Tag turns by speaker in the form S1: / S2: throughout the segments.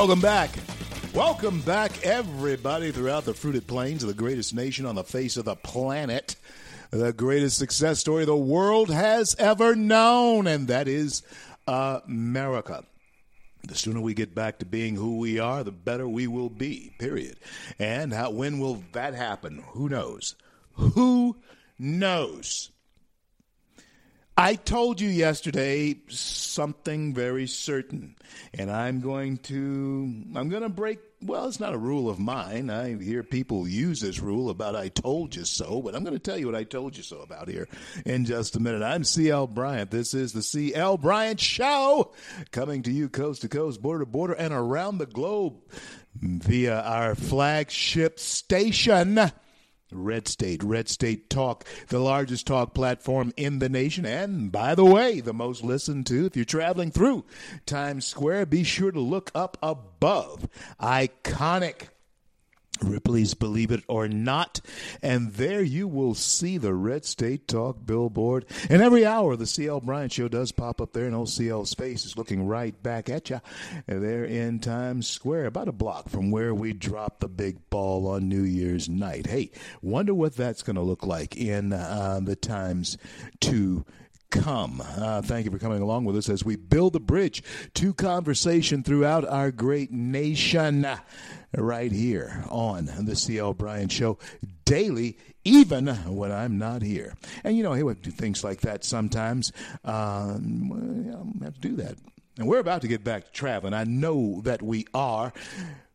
S1: Welcome back. Welcome back, everybody, throughout the fruited plains of the greatest nation on the face of the planet. The greatest success story the world has ever known, and that is America. The sooner we get back to being who we are, the better we will be, period. And how, when will that happen? Who knows? Who knows? I told you yesterday something very certain, and I'm going to I'm going to break well, it's not a rule of mine. I hear people use this rule about I told you so, but I'm going to tell you what I told you so about here in just a minute. I'm CL Bryant. This is the CL Bryant Show coming to you coast to coast, border to border, and around the globe via our flagship station. Red State, Red State Talk, the largest talk platform in the nation, and by the way, the most listened to. If you're traveling through Times Square, be sure to look up above. Iconic Ripley's Believe It or Not. And there you will see the Red State Talk billboard. And every hour, the CL Bryant Show does pop up there, and old CL's face is looking right back at you. There in Times Square, about a block from where we dropped the big ball on New Year's night. Hey, wonder what that's going to look like in uh, the times to come. Uh, thank you for coming along with us as we build the bridge to conversation throughout our great nation right here on the CL Bryant Show daily, even when I'm not here. And you know, hey, we do things like that sometimes. Um, I have to do that. And we're about to get back to traveling. I know that we are.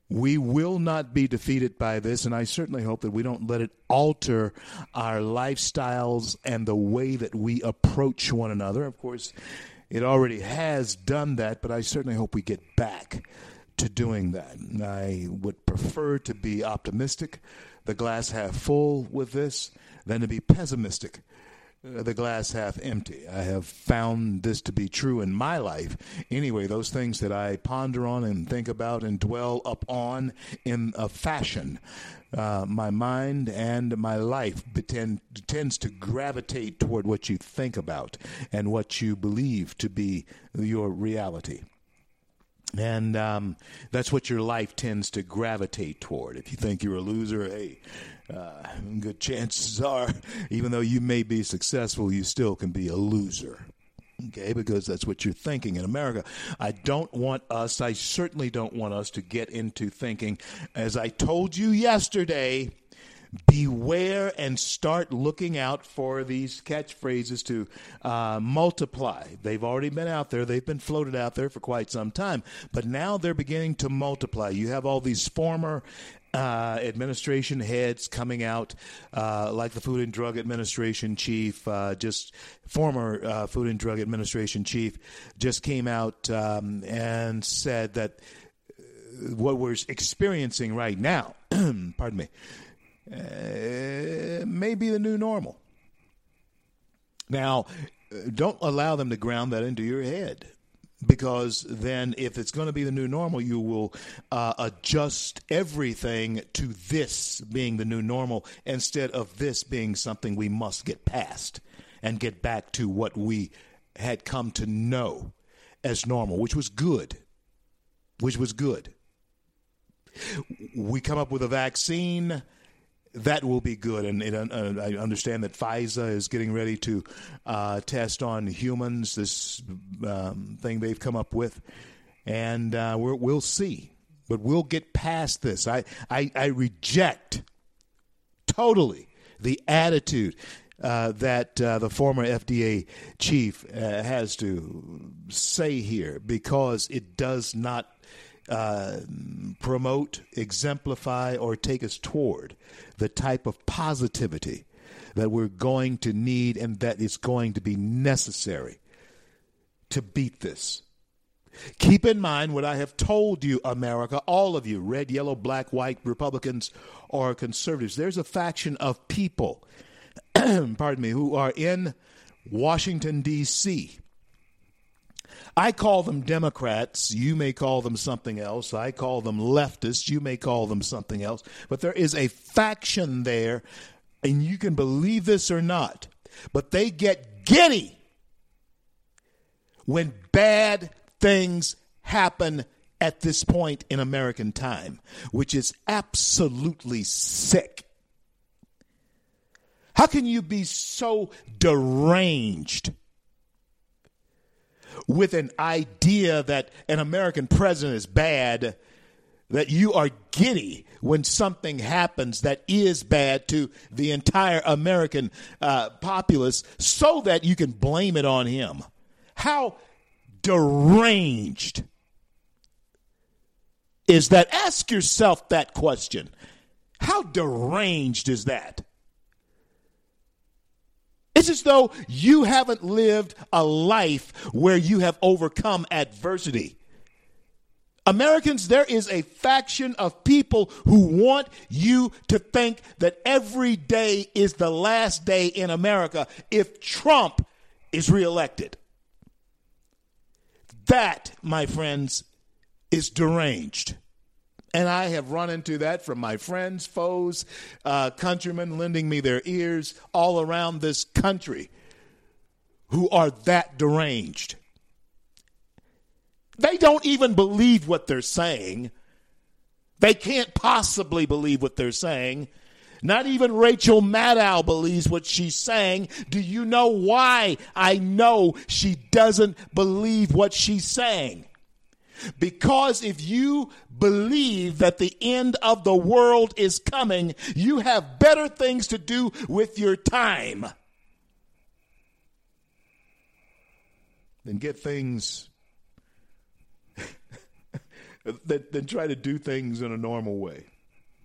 S1: We will not be defeated by this, and I certainly hope that we don't let it alter our lifestyles and the way that we approach one another. Of course, it already has done that, but I certainly hope we get back to doing that. I would prefer to be optimistic, the glass half full with this, than to be pessimistic the glass half empty. I have found this to be true in my life. Anyway, those things that I ponder on and think about and dwell upon in a fashion, uh, my mind and my life tend, tends to gravitate toward what you think about and what you believe to be your reality. And um, that's what your life tends to gravitate toward. If you think you're a loser, hey, uh, good chances are, even though you may be successful, you still can be a loser. Okay, because that's what you're thinking in America. I don't want us, I certainly don't want us to get into thinking, as I told you yesterday, beware and start looking out for these catchphrases to uh, multiply. They've already been out there, they've been floated out there for quite some time, but now they're beginning to multiply. You have all these former uh, administration heads coming out, uh, like the Food and Drug Administration chief, uh, just former uh, Food and Drug Administration chief, just came out um, and said that uh, what we're experiencing right now, pardon me, uh, may be the new normal. Now, don't allow them to ground that into your head because then if it's going to be the new normal you will uh, adjust everything to this being the new normal instead of this being something we must get past and get back to what we had come to know as normal which was good which was good we come up with a vaccine that will be good. And, and uh, I understand that Pfizer is getting ready to uh, test on humans this um, thing they've come up with, and uh, we will see. But we'll get past this. I, I, I reject totally the attitude. Uh, that uh, the former FDA chief uh, has to say here because it does not uh, promote, exemplify, or take us toward the type of positivity that we're going to need and that is going to be necessary to beat this. Keep in mind what I have told you, America, all of you, red, yellow, black, white, Republicans, or conservatives. There's a faction of people, pardon me, who are in Washington, D.C. I call them Democrats. You may call them something else. I call them leftists. You may call them something else. But there is a faction there, and you can believe this or not, but they get giddy when bad things happen at this point in American time, which is absolutely sick. How can you be so deranged with an idea that an American president is bad that you are giddy when something happens that is bad to the entire American uh, populace so that you can blame it on him? How deranged is that? Ask yourself that question. How deranged is that? It's as though you haven't lived a life where you have overcome adversity. Americans, there is a faction of people who want you to think that every day is the last day in America if Trump is reelected. That, my friends, is deranged. And I have run into that from my friends, foes, uh, countrymen lending me their ears all around this country who are that deranged. They don't even believe what they're saying. They can't possibly believe what they're saying. Not even Rachel Maddow believes what she's saying. Do you know why I know she doesn't believe what she's saying? Because if you believe that the end of the world is coming, you have better things to do with your time than get things, than, try to do things in a normal way.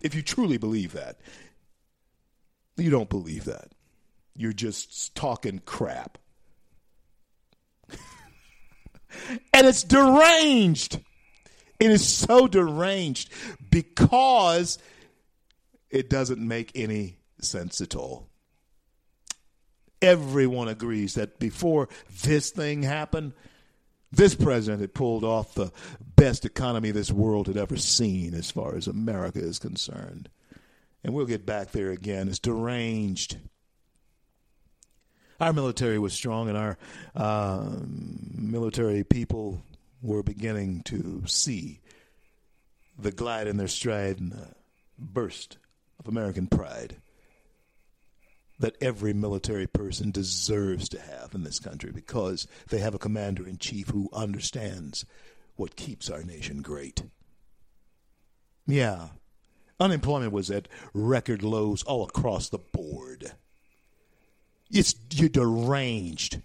S1: If you truly believe that, you don't believe that. You're just talking crap. and it's deranged. It is so deranged because it doesn't make any sense at all. Everyone agrees that before this thing happened, this president had pulled off the best economy this world had ever seen as far as America is concerned. And we'll get back there again. It's deranged. Our military was strong, and our uh, military people were beginning to see the glide in their stride and the burst of American pride that every military person deserves to have in this country because they have a commander in chief who understands what keeps our nation great. Yeah, Unemployment was at record lows all across the board. It's you're deranged.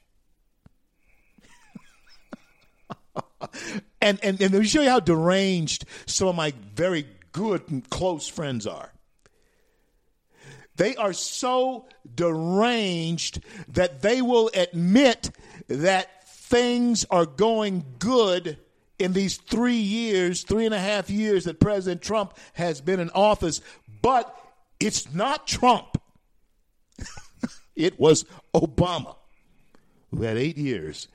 S1: and, and and let me show you how deranged some of my very good and close friends are. They are so deranged that they will admit that things are going good in these three years, three and a half years that President Trump has been in office, but it's not Trump. it was Obama who had eight years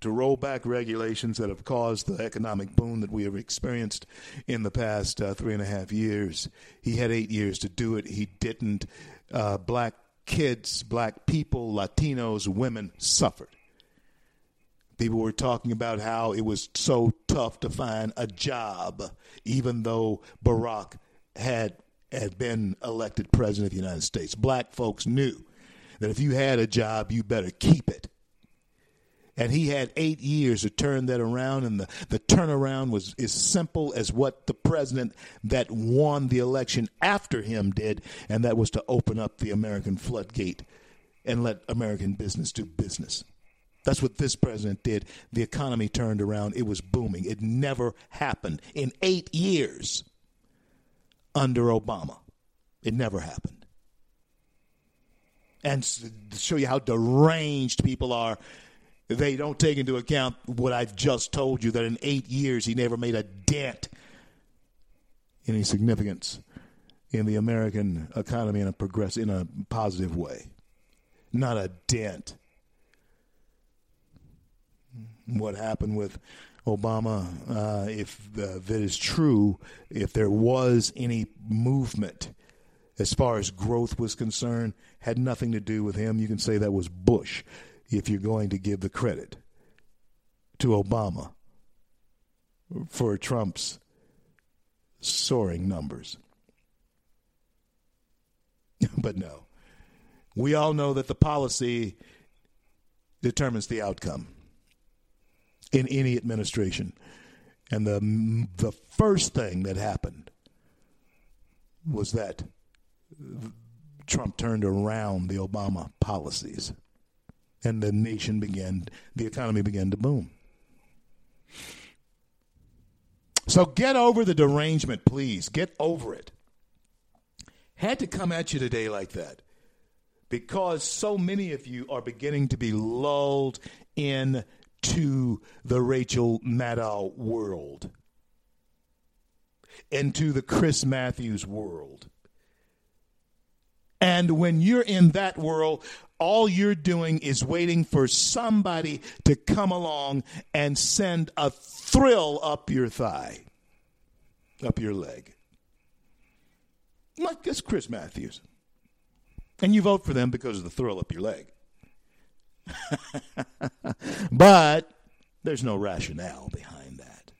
S1: to roll back regulations that have caused the economic boom that we have experienced in the past uh, three and a half years. He had eight years to do it. He didn't. Uh, black kids, black people, Latinos, women suffered. People were talking about how it was so tough to find a job, even though Barack had had been elected president of the United States. Black folks knew that if you had a job, you better keep it. And he had eight years to turn that around, and the, the turnaround was as simple as what the president that won the election after him did, and that was to open up the American floodgate and let American business do business. That's what this president did. The economy turned around. It was booming. It never happened in eight years under Obama. It never happened. And show you how deranged people are, they don't take into account what I've just told you that in eight years he never made a dent any significance in the American economy in a progress in a positive way. Not a dent what happened with Obama, uh, if uh, that is true, if there was any movement as far as growth was concerned, had nothing to do with him. You can say that was Bush if you're going to give the credit to Obama for Trump's soaring numbers. but no. We all know that the policy determines the outcome in any administration. And the the first thing that happened was that Trump turned around the Obama policies, and the nation began, the economy began to boom. So get over the derangement, please. Get over it. Had to come at you today like that because so many of you are beginning to be lulled in to the Rachel Maddow world, into the Chris Matthews world. And when you're in that world, all you're doing is waiting for somebody to come along and send a thrill up your thigh, up your leg. Like it's Chris Matthews. And you vote for them because of the thrill up your leg. but there's no rationale behind that.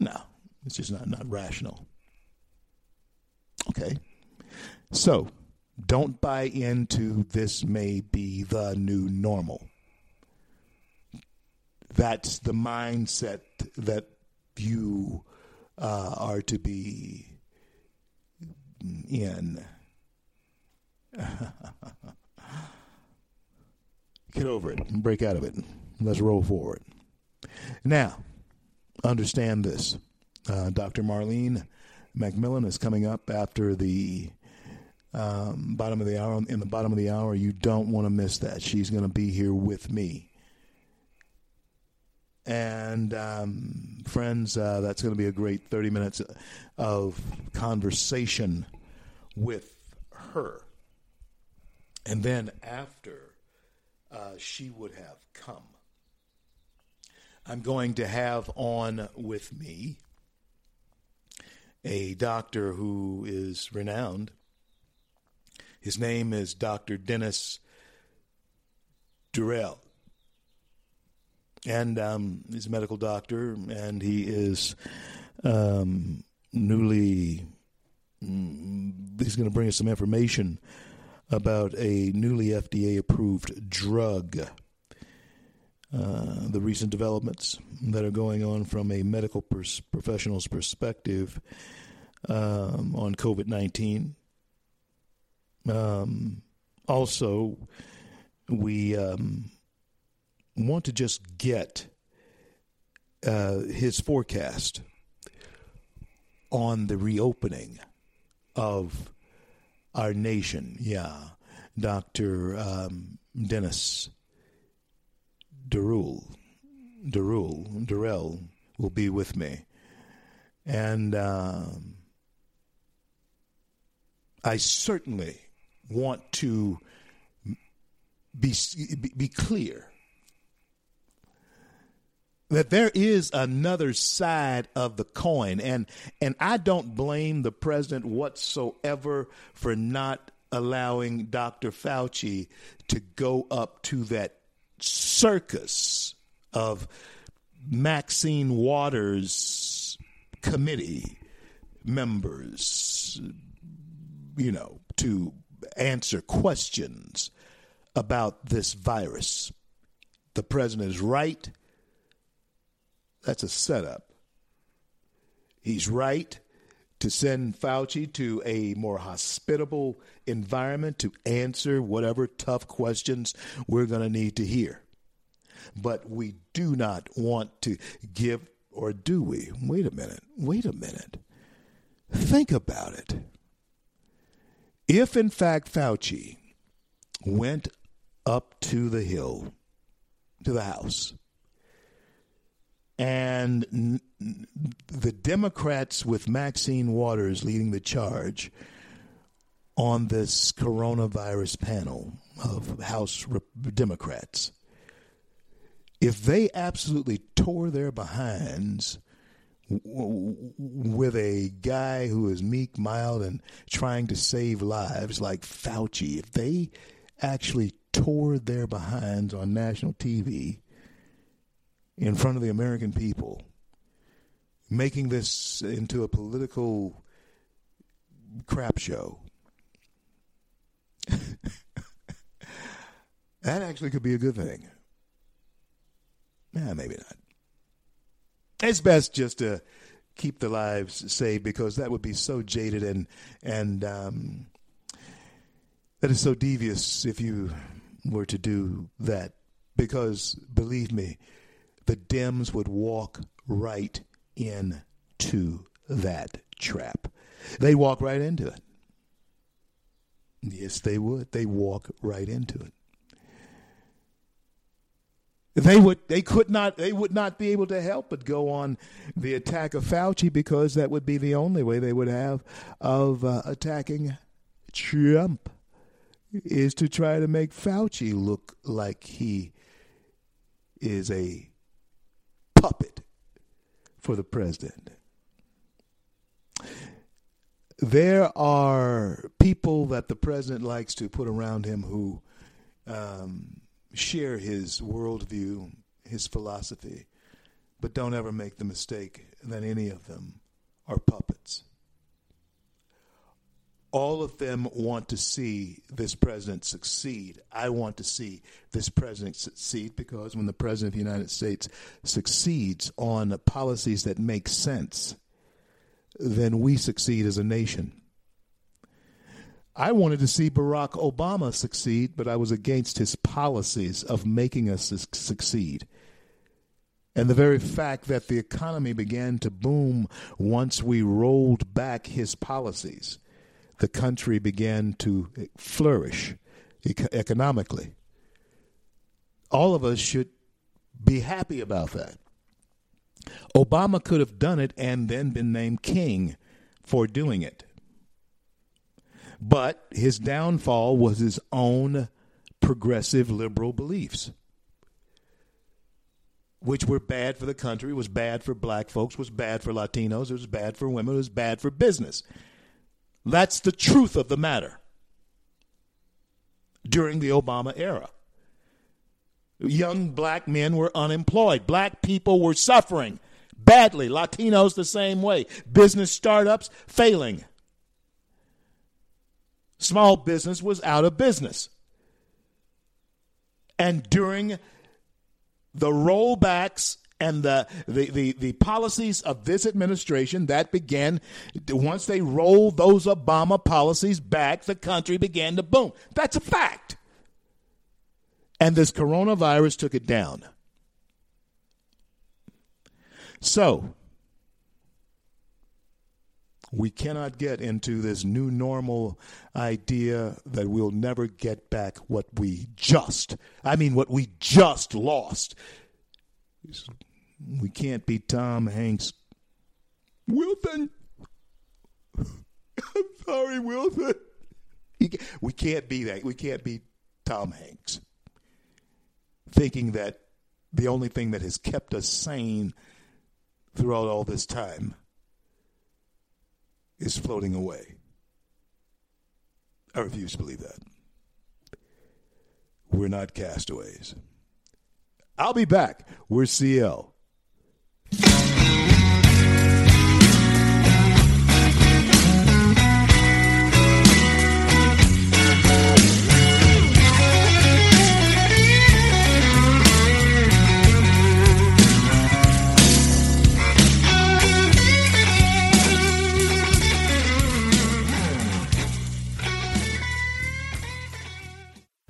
S1: No, it's just not, not rational. Okay. So don't buy into this may be the new normal. That's the mindset that you uh, are to be in. Get over it and break out of it. Let's roll forward. Now, understand this. Uh, Dr. Marlene McMillan is coming up after the um, bottom of the hour. In the bottom of the hour, you don't want to miss that. She's going to be here with me. And um, friends, uh, that's going to be a great 30 minutes of conversation with her. And then after uh, she would have come. I'm going to have on with me a doctor who is renowned. His name is Dr. Dennis Durrell. And um, he's a medical doctor, and he is um, newly, mm, he's going to bring us some information about a newly FDA approved drug. Uh, the recent developments that are going on from a medical pers- professional's perspective um, on COVID 19. Um, also, we um, want to just get uh, his forecast on the reopening of our nation. Yeah, Doctor um, Dennis Darul, Darul, Durrell will be with me, and um, I certainly want to be be clear that there is another side of the coin and and I don't blame the president whatsoever for not allowing Dr. Fauci to go up to that circus of Maxine Waters committee members you know to answer questions about this virus the president is right that's a setup. He's right to send Fauci to a more hospitable environment to answer whatever tough questions we're going to need to hear. But we do not want to give, or do we? Wait a minute. Wait a minute. Think about it. If, in fact, Fauci went up to the hill, to the House, and the Democrats with Maxine Waters leading the charge on this coronavirus panel of House Democrats, if they absolutely tore their behinds with a guy who is meek, mild, and trying to save lives like Fauci, if they actually tore their behinds on national TV in front of the American people, making this into a political crap show, that actually could be a good thing. Yeah, maybe not it's best just to keep the lives saved because that would be so jaded and and um, that is so devious if you were to do that. Because believe me, the Dems would walk right into that trap. They walk right into it. Yes, they would. They walk right into it. They would they could not they would not be able to help but go on the attack of Fauci because that would be the only way they would have of uh, attacking Trump is to try to make Fauci look like he is a puppet for the president. There are people that the president likes to put around him who um, share his worldview, his philosophy, but don't ever make the mistake that any of them are puppets. All of them want to see this president succeed. I want to see this president succeed because when the president of the United States succeeds on policies that make sense, then we succeed as a nation. I wanted to see Barack Obama succeed, but I was against his policies of making us succeed. And the very fact that the economy began to boom once we rolled back his policies, the country began to flourish economically. All of us should be happy about that. Obama could have done it and then been named king for doing it. But his downfall was his own progressive liberal beliefs, which were bad for the country, was bad for black folks, was bad for Latinos, it was bad for women, it was bad for business. That's the truth of the matter during the Obama era. Young black men were unemployed. Black people were suffering badly. Latinos the same way. Business startups failing small business was out of business. And during the rollbacks and the, the, the, the, policies of this administration that began, once they rolled those Obama policies back, the country began to boom. That's a fact. And this coronavirus took it down. So, we cannot get into this new normal idea that we'll never get back what we just, I mean, what we just lost. We can't be Tom Hanks. Wilson. I'm sorry, Wilson. We can't be that. We can't be Tom Hanks. Thinking that the only thing that has kept us sane throughout all this time is floating away. I refuse to believe that. We're not castaways. I'll be back. We're CL.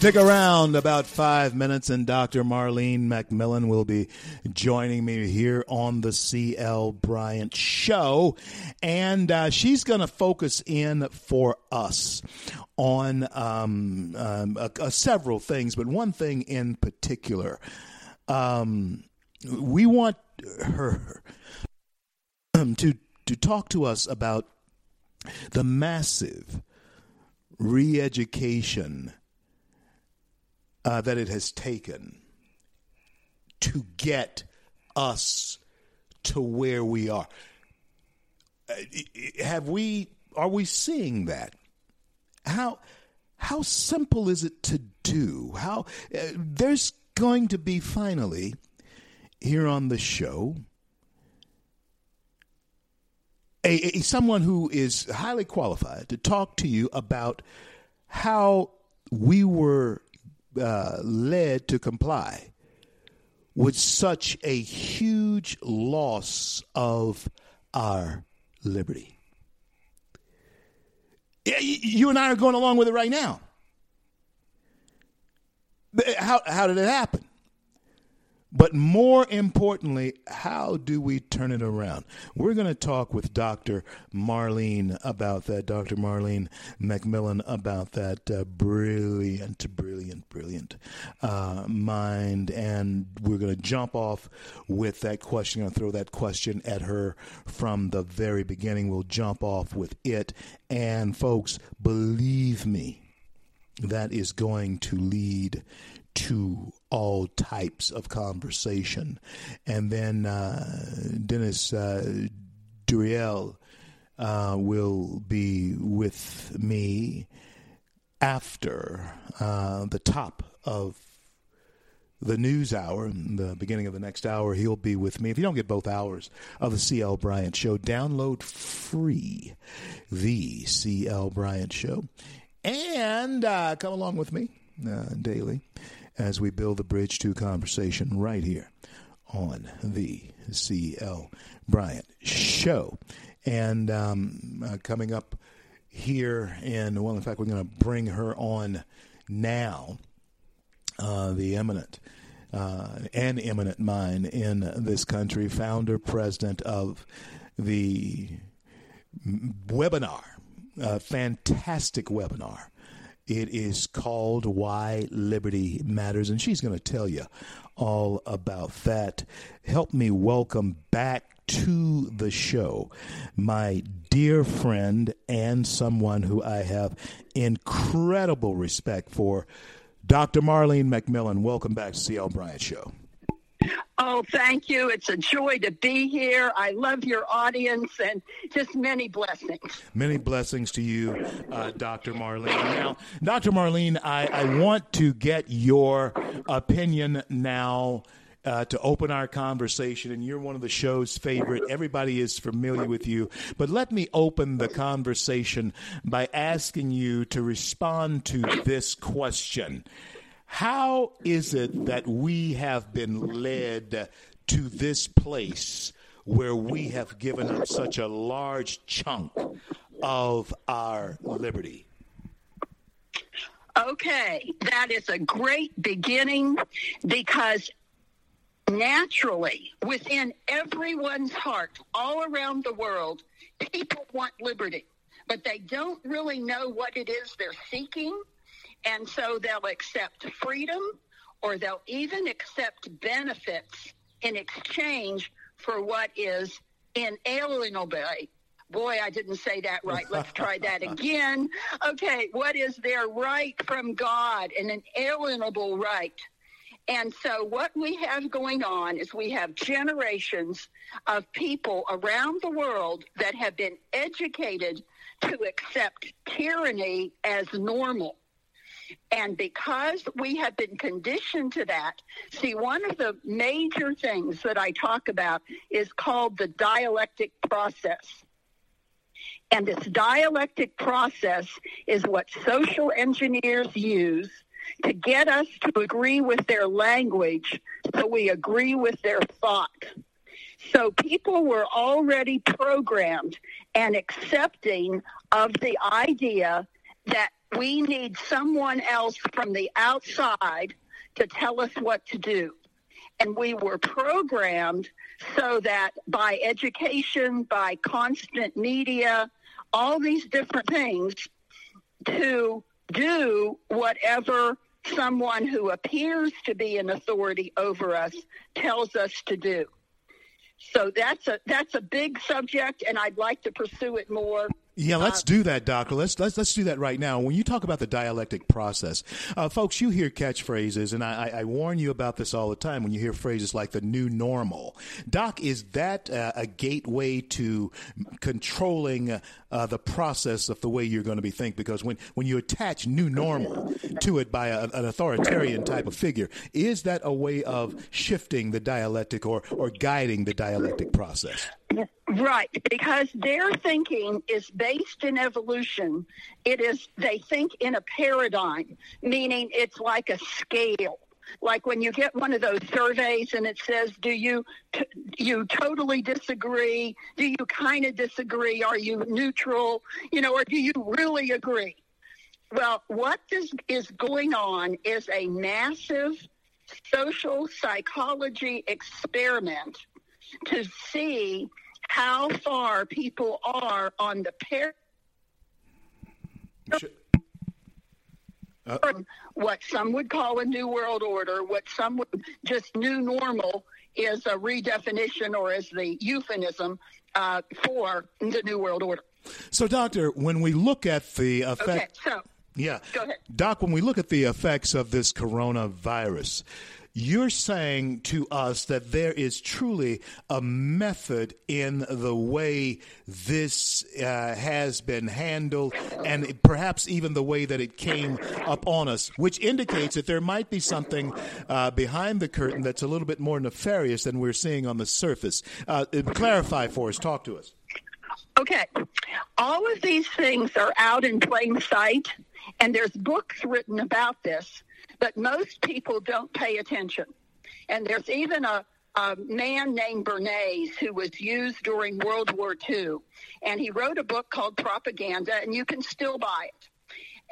S1: Stick around about five minutes, and Dr. Marlene McMillan will be joining me here on the CL Bryant Show. And uh, she's going to focus in for us on um, um, uh, several things, but one thing in particular. Um, we want her to to talk to us about the massive re-education uh, that it has taken to get us to where we are. Uh, Have we? Are we seeing that? How how simple is it to do? How uh, there's going to be finally here on the show a, a someone who is highly qualified to talk to you about how we were uh, led to comply with such a huge loss of our liberty. You and I are going along with it right now. How, how did it happen? But more importantly, how do we turn it around? We're going to talk with Dr. Marlene about that, Dr. Marlene McMillan about that uh, brilliant, brilliant, brilliant uh, mind. And we're going to jump off with that question. I'm going to throw that question at her from the very beginning. We'll jump off with it. And folks, believe me, that is going to lead to all types of conversation. And then uh, Dennis uh, Duriel uh, will be with me after uh, the top of the news hour, in the beginning of the next hour, he'll be with me. If you don't get both hours of the CL Bryant Show, download free the CL Bryant Show and uh, come along with me uh, daily as we build the bridge to conversation right here on the CL Bryant Show. And um, uh, coming up here and well, in fact, we're going to bring her on now, uh, the eminent. Uh, an eminent mind in this country, founder, president of the webinar, a fantastic webinar. It is called Why Liberty Matters, and she's going to tell you all about that. Help me welcome back to the show my dear friend and someone who I have incredible respect for, Dr. Marlene McMillan. Welcome back to the CL Bryant Show.
S2: Oh, thank you. It's a joy to be here. I love your audience and just many blessings.
S1: Many blessings to you, uh, Dr. Marlene. Now, Dr. Marlene, I, I want to get your opinion now. Uh, to open our conversation, and you're one of the show's favorite. Everybody is familiar with you. But let me open the conversation by asking you to respond to this question How is it that we have been led to this place where we have given up such a large chunk of our liberty?
S2: Okay, that is a great beginning because naturally, within everyone's heart, all around the world, people want liberty, but they don't really know what it is they're seeking. And so they'll accept freedom or they'll even accept benefits in exchange for what is inalienable. Boy, I didn't say that right. Let's try that again. Okay, what is their right from God? An inalienable right. And so, what we have going on is we have generations of people around the world that have been educated to accept tyranny as normal. And because we have been conditioned to that, see, one of the major things that I talk about is called the dialectic process. And this dialectic process is what social engineers use to get us to agree with their language so we agree with their thought. So people were already programmed and accepting of the idea that we need someone else from the outside to tell us what to do. And we were programmed so that by education, by constant media, all these different things to do whatever someone who appears to be an authority over us tells us to do. So that's a that's a big subject, and I'd like to pursue it more.
S1: Yeah, let's do that, Doctor. Let's let's let's do that right now. When you talk about the dialectic process, uh, folks, you hear catchphrases, and I, I, warn you about this all the time. When you hear phrases like the new normal, Doc, is that uh, a gateway to controlling uh, the process of the way you're going to be think? Because when when you attach new normal to it by a, an authoritarian type of figure, is that a way of shifting the dialectic or or guiding the dialectic process?
S2: Right, because their thinking is based in evolution. It is, they think in a paradigm, meaning it's like a scale. Like when you get one of those surveys and it says, "Do you t- you totally disagree? Do you kind of disagree? Are you neutral? You know, or do you really agree?" Well, what this is going on is a massive social psychology experiment to see how far people are on the pair. Uh, what some would call a new world order, what some would just new normal is a redefinition or is the euphemism uh, for the new world order.
S1: So, doctor, when we look at the effect, okay,
S2: so
S1: yeah,
S2: go ahead,
S1: doc. When we look at the effects of this coronavirus, you're saying to us that there is truly a method in the way this uh, has been handled, and perhaps even the way that it came up on us, which indicates that there might be something uh, behind the curtain that's a little bit more nefarious than we're seeing on the surface. Uh, clarify for us. Talk to us.
S2: Okay. All of these things are out in plain sight, and there's books written about this but most people don't pay attention. And there's even a, a man named Bernays who was used during World War II. And he wrote a book called Propaganda, and you can still buy it.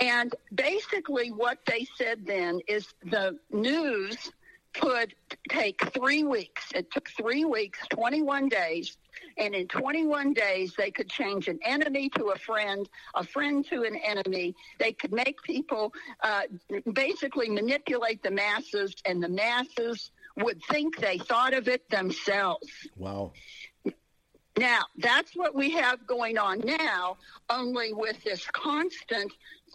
S2: And basically, what they said then is the news could take three weeks. It took three weeks, 21 days. And in 21 days, they could change an enemy to a friend, a friend to an enemy. They could make people uh, basically manipulate the masses, and the masses would think they thought of it themselves.
S1: Wow.
S2: Now, that's what we have going on now, only with this constant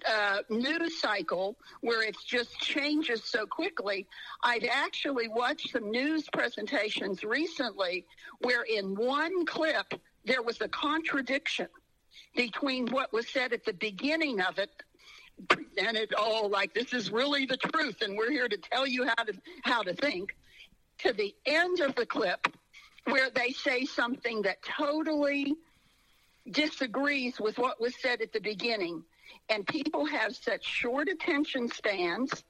S2: uh, news cycle where it just changes so quickly. I've actually watched some news presentations recently where in one clip there was a contradiction between what was said at the beginning of it and it all like this is really the truth and we're here to tell you how to how to think to the end of the clip where they say something that totally disagrees with what was said at the beginning and people have such short attention spans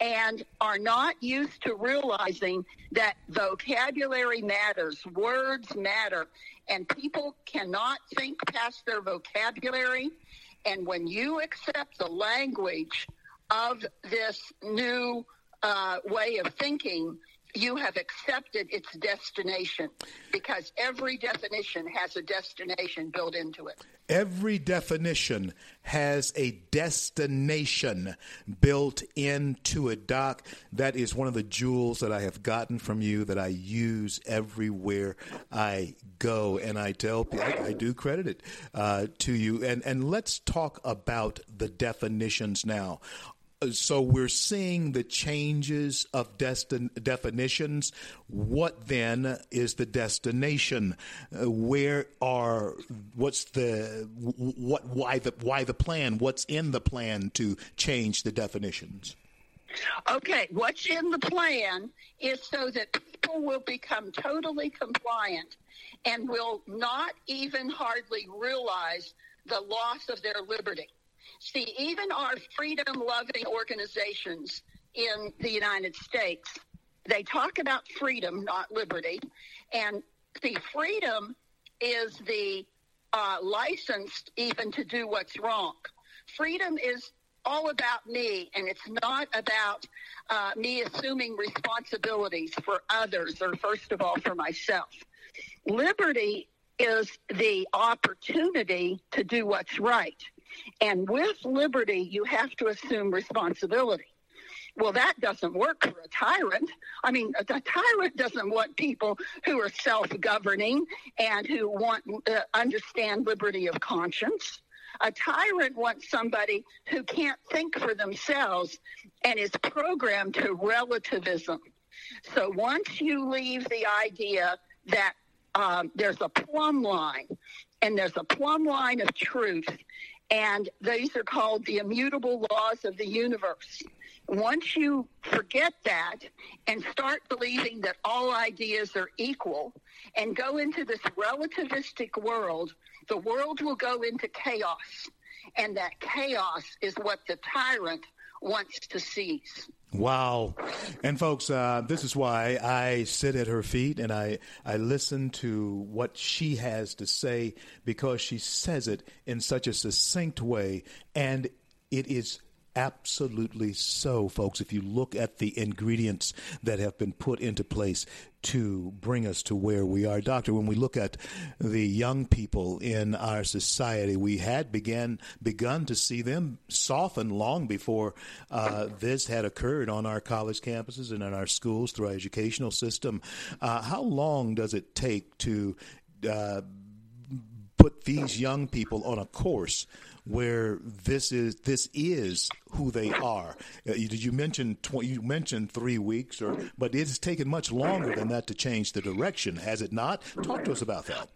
S2: and are not used to realizing that vocabulary matters, words matter, and people cannot think past their vocabulary. And when you accept the language of this new uh, way of thinking, you have accepted its destination because every definition has a destination built into it.
S1: Every definition has a destination built into it, Doc. That is one of the jewels that I have gotten from you that I use everywhere I go, and I tell I, I do credit it uh, to you. And and let's talk about the definitions now so we're seeing the changes of destin- definitions. What then is the destination? Uh, where are what's the what why the why the plan? What's in the plan to change the definitions?
S2: Okay, what's in the plan is so that people will become totally compliant and will not even hardly realize the loss of their liberty. See, even our freedom loving organizations in the United States, they talk about freedom, not liberty. And the freedom is the uh, license even to do what's wrong. Freedom is all about me, and it's not about uh, me assuming responsibilities for others or, first of all, for myself. Liberty is the opportunity to do what's right. And with liberty, you have to assume responsibility. Well, that doesn't work for a tyrant. I mean, a, tyrant doesn't want people who are self-governing and who want uh, understand liberty of conscience. A tyrant wants somebody who can't think for themselves and is programmed to relativism. So once you leave the idea that um, there's a plumb line and there's a plumb line of truth and these are called the immutable laws of the universe. Once you forget that and start believing that all ideas are equal and go into this relativistic world, the world will go into chaos. And that chaos is what the tyrant wants to seize.
S1: Wow. And folks, uh, this is why I sit at her feet and I, I listen to what she has to say because she says it in such a succinct way and it is absolutely so, folks. If you look at the ingredients that have been put into place to bring us to where we are, Doctor, when we look at the young people in our society, we had began begun to see them soften long before uh, this had occurred on our college campuses and in our schools through our educational system. Uh, how long does it take to uh, put these young people on a course where this is this is who they are. Uh, you, you mentioned tw- you mentioned three weeks, or but it's taken much longer than that to change the direction, has it not? Talk to us about that.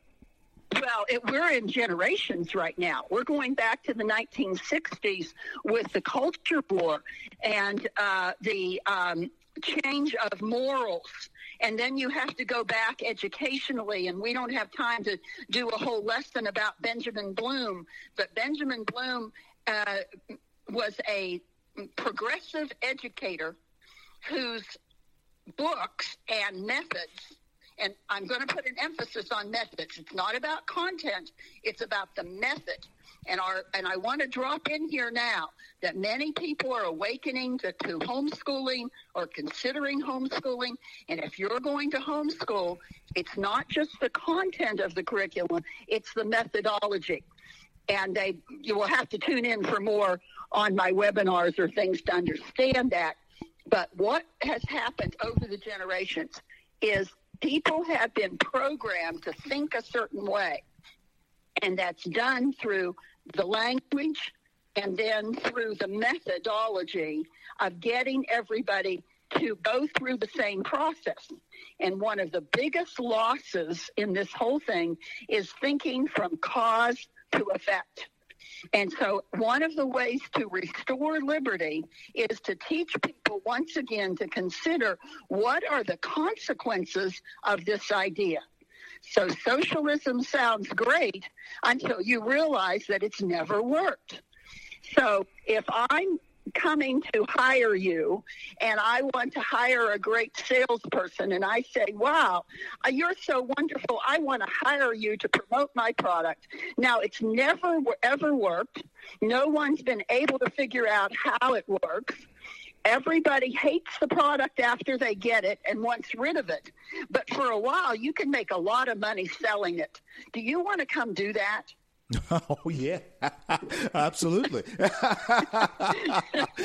S2: Well, it, we're in generations right now. We're going back to the 1960s with the culture war and uh, the um, change of morals and then you have to go back educationally and we don't have time to do a whole lesson about benjamin bloom. But benjamin bloom uh, was a progressive educator whose books and methods and i'm going to put an emphasis on methods it's not about content it's about the method and our and I want to drop in here now that many people are awakening to, to homeschooling or considering homeschooling. And if you're going to homeschool, it's not just the content of the curriculum, it's the methodology. And they you will have to tune in for more on my webinars or things to understand that. But what has happened over the generations is people have been programmed to think a certain way. And that's done through the language and then through the methodology of getting everybody to go through the same process. And one of the biggest losses in this whole thing is thinking from cause to effect. And so, one of the ways to restore liberty is to teach people once again to consider what are the consequences of this idea. So socialism sounds great until you realize that it's never worked. So if I'm coming to hire you and I want to hire a great salesperson and I say, wow, uh, you're so wonderful. I want to hire you to promote my product. Now, it's never ever worked. No one's been able to figure out how it works. Everybody hates the product after they get it and wants rid of it. But for a while, you can make a lot of money selling it. Do you want to come do that?
S1: Oh yeah, absolutely,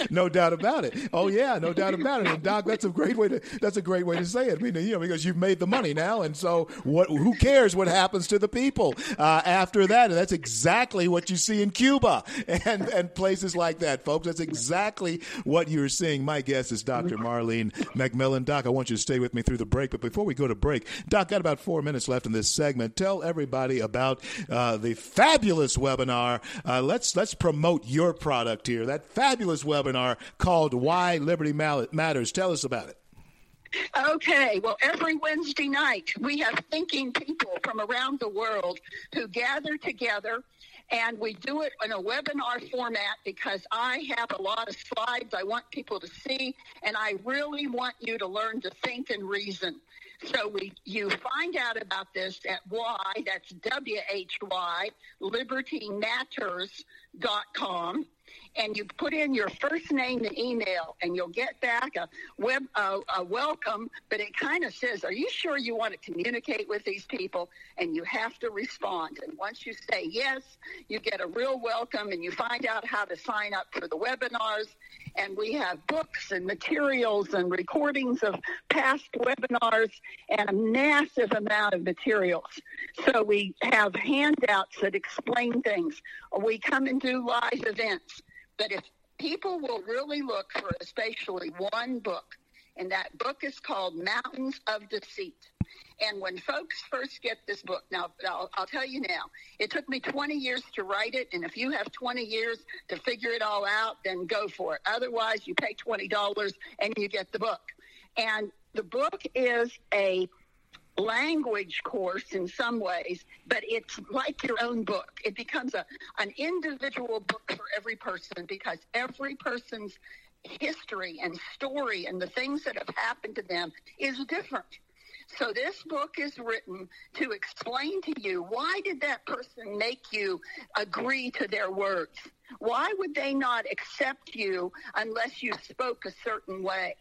S1: no doubt about it. Oh yeah, no doubt about it. And Doc, that's a great way to that's a great way to say it. I mean, you know, because you've made the money now, and so what? Who cares what happens to the people uh, after that? And that's exactly what you see in Cuba and and places like that, folks. That's exactly what you're seeing. My guest is Dr. Marlene McMillan. Doc, I want you to stay with me through the break, but before we go to break, Doc, got about four minutes left in this segment. Tell everybody about uh, the fabulous webinar. Uh, let's let's promote your product here. That fabulous webinar called "Why Liberty Matters." Tell us about it.
S2: Okay, well, every Wednesday night we have thinking people from around the world who gather together and we do it in a webinar format because I have a lot of slides I want people to see, and I really want you to learn to think and reason. So we, you find out about this at Y, that's W-H-Y, libertymatters.com and you put in your first name and email, and you'll get back a web uh, a welcome. But it kind of says, "Are you sure you want to communicate with these people?" And you have to respond. And once you say yes, you get a real welcome, and you find out how to sign up for the webinars. And we have books and materials and recordings of past webinars and a massive amount of materials. So we have handouts that explain things. We come and do live events. But if people will really look for especially one book, and that book is called Mountains of Deceit. And when folks first get this book, now I'll, I'll, tell you now, it took me 20 years to write it. And if you have 20 years to figure it all out, then go for it. Otherwise, you pay $20 and you get the book. And the book is a language course in some ways, but it's like your own book. It becomes a an individual book for every person because every person's history and story and the things that have happened to them is different. So this book is written to explain to you why did that person make you agree to their words? Why would they not accept you unless you spoke a certain way?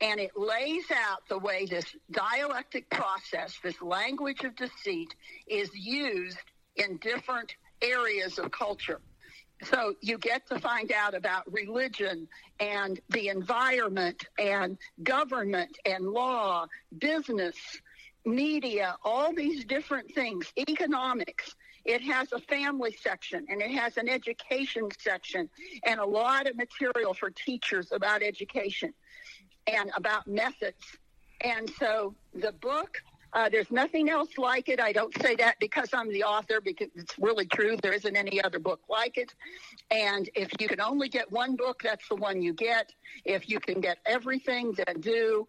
S2: And it lays out the way this dialectic process, this language of deceit, is used in different areas of culture. So you get to find out about religion and the environment and government and law, business, media, all these different things, economics. It has a family section and it has an education section and a lot of material for teachers about education and about methods. And so the book uh, there's nothing else like it. I don't say that because I'm the author, because it's really true. There isn't any other book like it. And if you can only get one book, that's the one you get. If you can get everything, then do.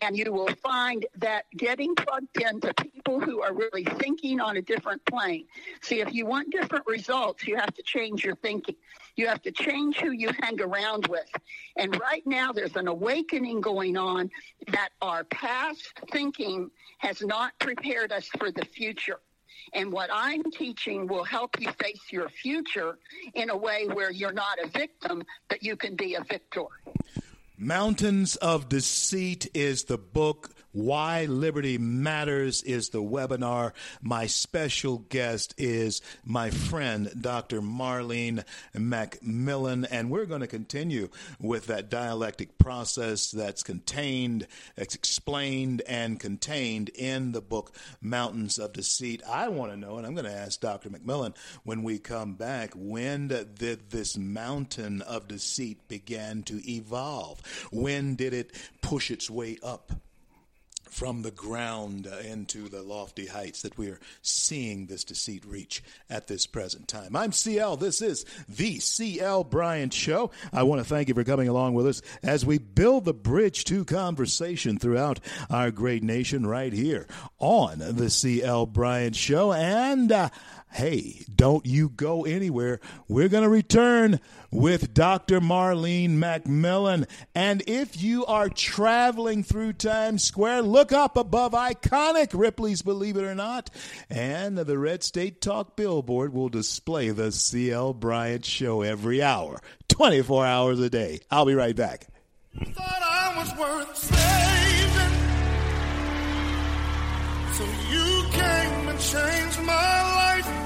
S2: And you will find that getting plugged into people who are really thinking on a different plane. See, if you want different results, you have to change your thinking. You have to change who you hang around with. And right now, there's an awakening going on that our past thinking has not prepared us for the future. And what I'm teaching will help you face your future in a way where you're not a victim, but you can be a victor.
S1: Mountains of Deceit is the book why Liberty Matters is the webinar. My special guest is my friend, Dr. Marlene McMillan, and we're going to continue with that dialectic process that's contained, explained, and contained in the book Mountains of Deceit. I want to know, and I'm going to ask Dr. McMillan when we come back, when did this mountain of deceit begin to evolve? When did it push its way up? From the ground into the lofty heights that we are seeing this deceit reach at this present time. I'm CL. This is the CL Bryant Show. I want to thank you for coming along with us as we build the bridge to conversation throughout our great nation right here on the CL Bryant Show. And uh, hey, don't you go anywhere. We're going to return with Dr. Marlene McMillan. And if you are traveling through Times Square, look up above iconic Ripley's Believe It or Not. And the Red State Talk billboard will display the CL Bryant Show every hour, 24 hours a day. I'll be right back.
S3: So you came and changed my life.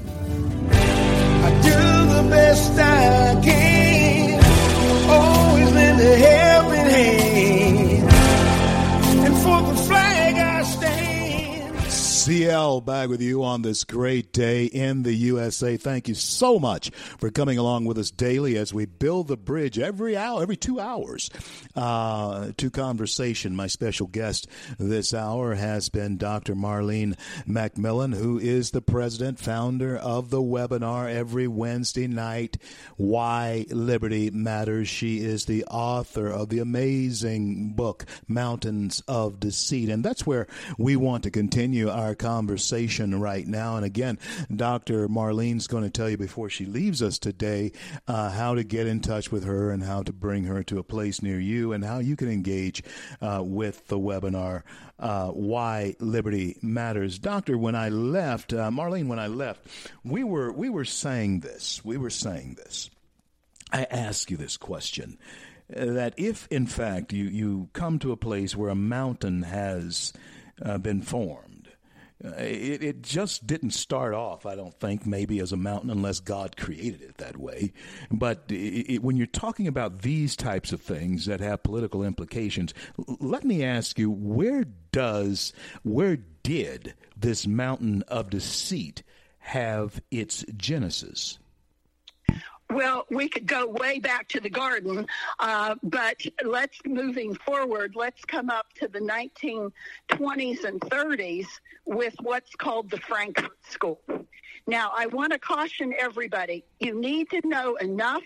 S3: Do the best I can. Always lend a helping hand.
S1: CL back with you on this great day in the USA. Thank you so much for coming along with us daily as we build the bridge every hour, every two hours uh, to conversation. My special guest this hour has been Dr. Marlene McMillan, who is the president, founder of the webinar every Wednesday night, Why Liberty Matters. She is the author of the amazing book, Mountains of Deceit. And that's where we want to continue our conversation right now. And again, Dr. Marlene's going to tell you before she leaves us today uh, how to get in touch with her and how to bring her to a place near you and how you can engage uh, with the webinar. Uh, why liberty matters, Doctor. When I left, uh, Marlene, when I left, we were we were saying this. We were saying this. I ask you this question: uh, that if, in fact, you you come to a place where a mountain has uh, been formed, Uh, it, it just didn't start off, I don't think, maybe as a mountain unless God created it that way. But it, it, when you're talking about these types of things that have political implications, let me ask you, where does, where did this mountain of deceit have its genesis?
S2: Well, we could go way back to the garden, uh, but let's moving forward. Let's come up to the 1920s and 30s with what's called the Frankfurt School. Now, I want to caution everybody: you need to know enough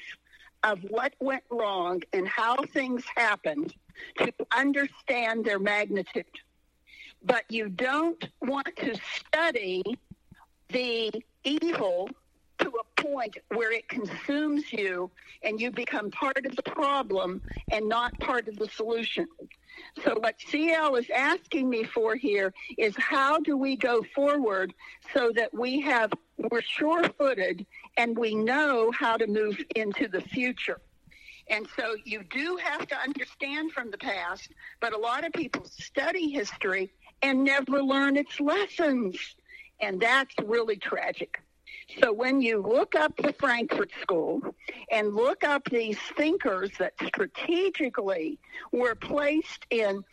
S2: of what went wrong and how things happened to understand their magnitude. But you don't want to study the evil to a point where it consumes you and you become part of the problem and not part of the solution. So what CL is asking me for here is how do we go forward so that we have we're sure-footed and we know how to move into the future. And so you do have to understand from the past, but a lot of people study history and never learn its lessons. And that's really tragic. So when you look up the Frankfurt School and look up these thinkers that strategically were placed in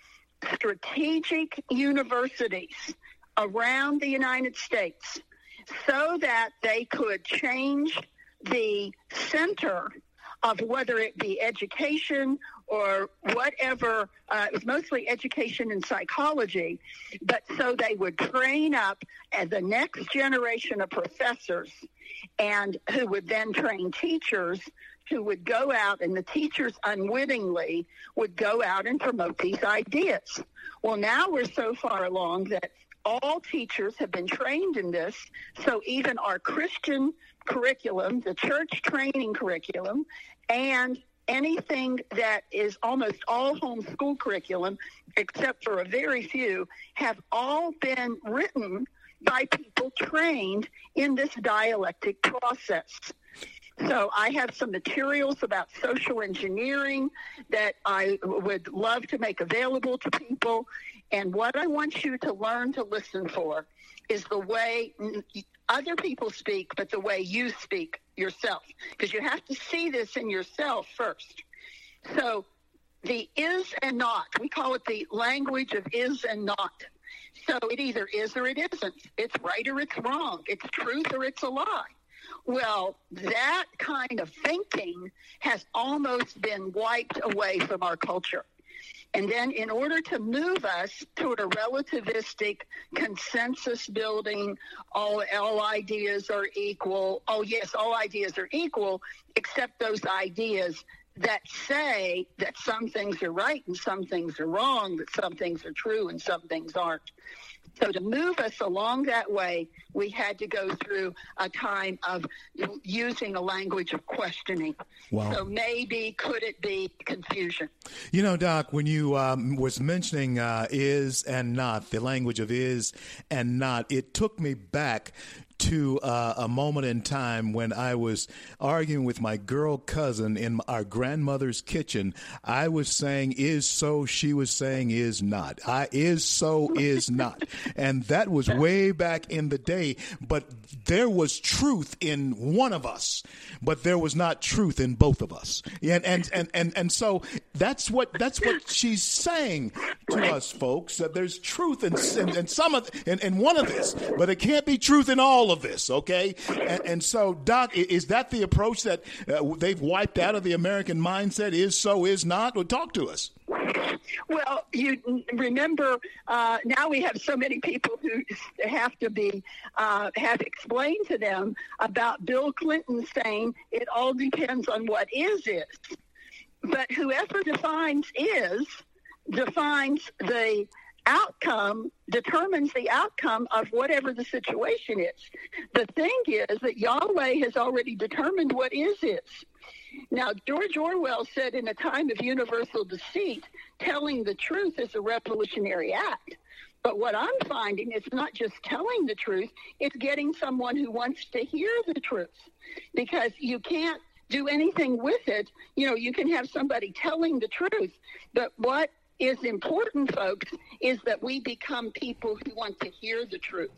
S2: strategic universities around the United States so that they could change the center of whether it be education or whatever, uh, it was mostly education and psychology, but so they would train up the next generation of professors and who would then train teachers who would go out and the teachers unwittingly would go out and promote these ideas. Well, now we're so far along that all teachers have been trained in this, so even our Christian curriculum, the church training curriculum, and anything that is almost all homeschool curriculum, except for a very few, have all been written by people trained in this dialectic process. So I have some materials about social engineering that I would love to make available to people. And what I want you to learn to listen for is the way other people speak, but the way you speak yourself. Because you have to see this in yourself first. So the is and not. We call it the language of is and not. So it either is or it isn't. It's right or it's wrong. It's truth or it's a lie. Well, that kind of thinking has almost been wiped away from our culture. And then, in order to move us toward a relativistic consensus building, all, all ideas are equal. Oh, yes, all ideas are equal, except those ideas that say that some things are right and some things are wrong, that some things are true and some things aren't. So to move us along that way, we had to go through a time of using a language of questioning.
S1: Wow.
S2: So maybe could it be confusion?
S1: You know, Doc, when you um, was mentioning uh, is and not, the language of is and not, it took me back to uh, a moment in time when I was arguing with my girl cousin in our grandmother's kitchen. I was saying is so, she was saying is not. I is so, is not. And that was way back in the day, but there was truth in one of us, but there was not truth in both of us. And and and and, and so that's what that's what she's saying to us folks that there's truth in, in, in some of in, in one of this, but it can't be truth in all of this, okay? And, and so, Doc, is that the approach that uh, they've wiped out of the American mindset? Is so, is not? Well, talk to us.
S2: Well, you remember uh, now we have so many people who have to be uh, have explained to them about Bill Clinton saying it all depends on what is is. But whoever defines is defines the outcome determines the outcome of whatever the situation is. The thing is that Yahweh has already determined what is is. Now, George Orwell said in a time of universal deceit, telling the truth is a revolutionary act. But what I'm finding is not just telling the truth, it's getting someone who wants to hear the truth. Because you can't do anything with it. You know, you can have somebody telling the truth, but what is important, folks, is that we become people who want to hear the truth.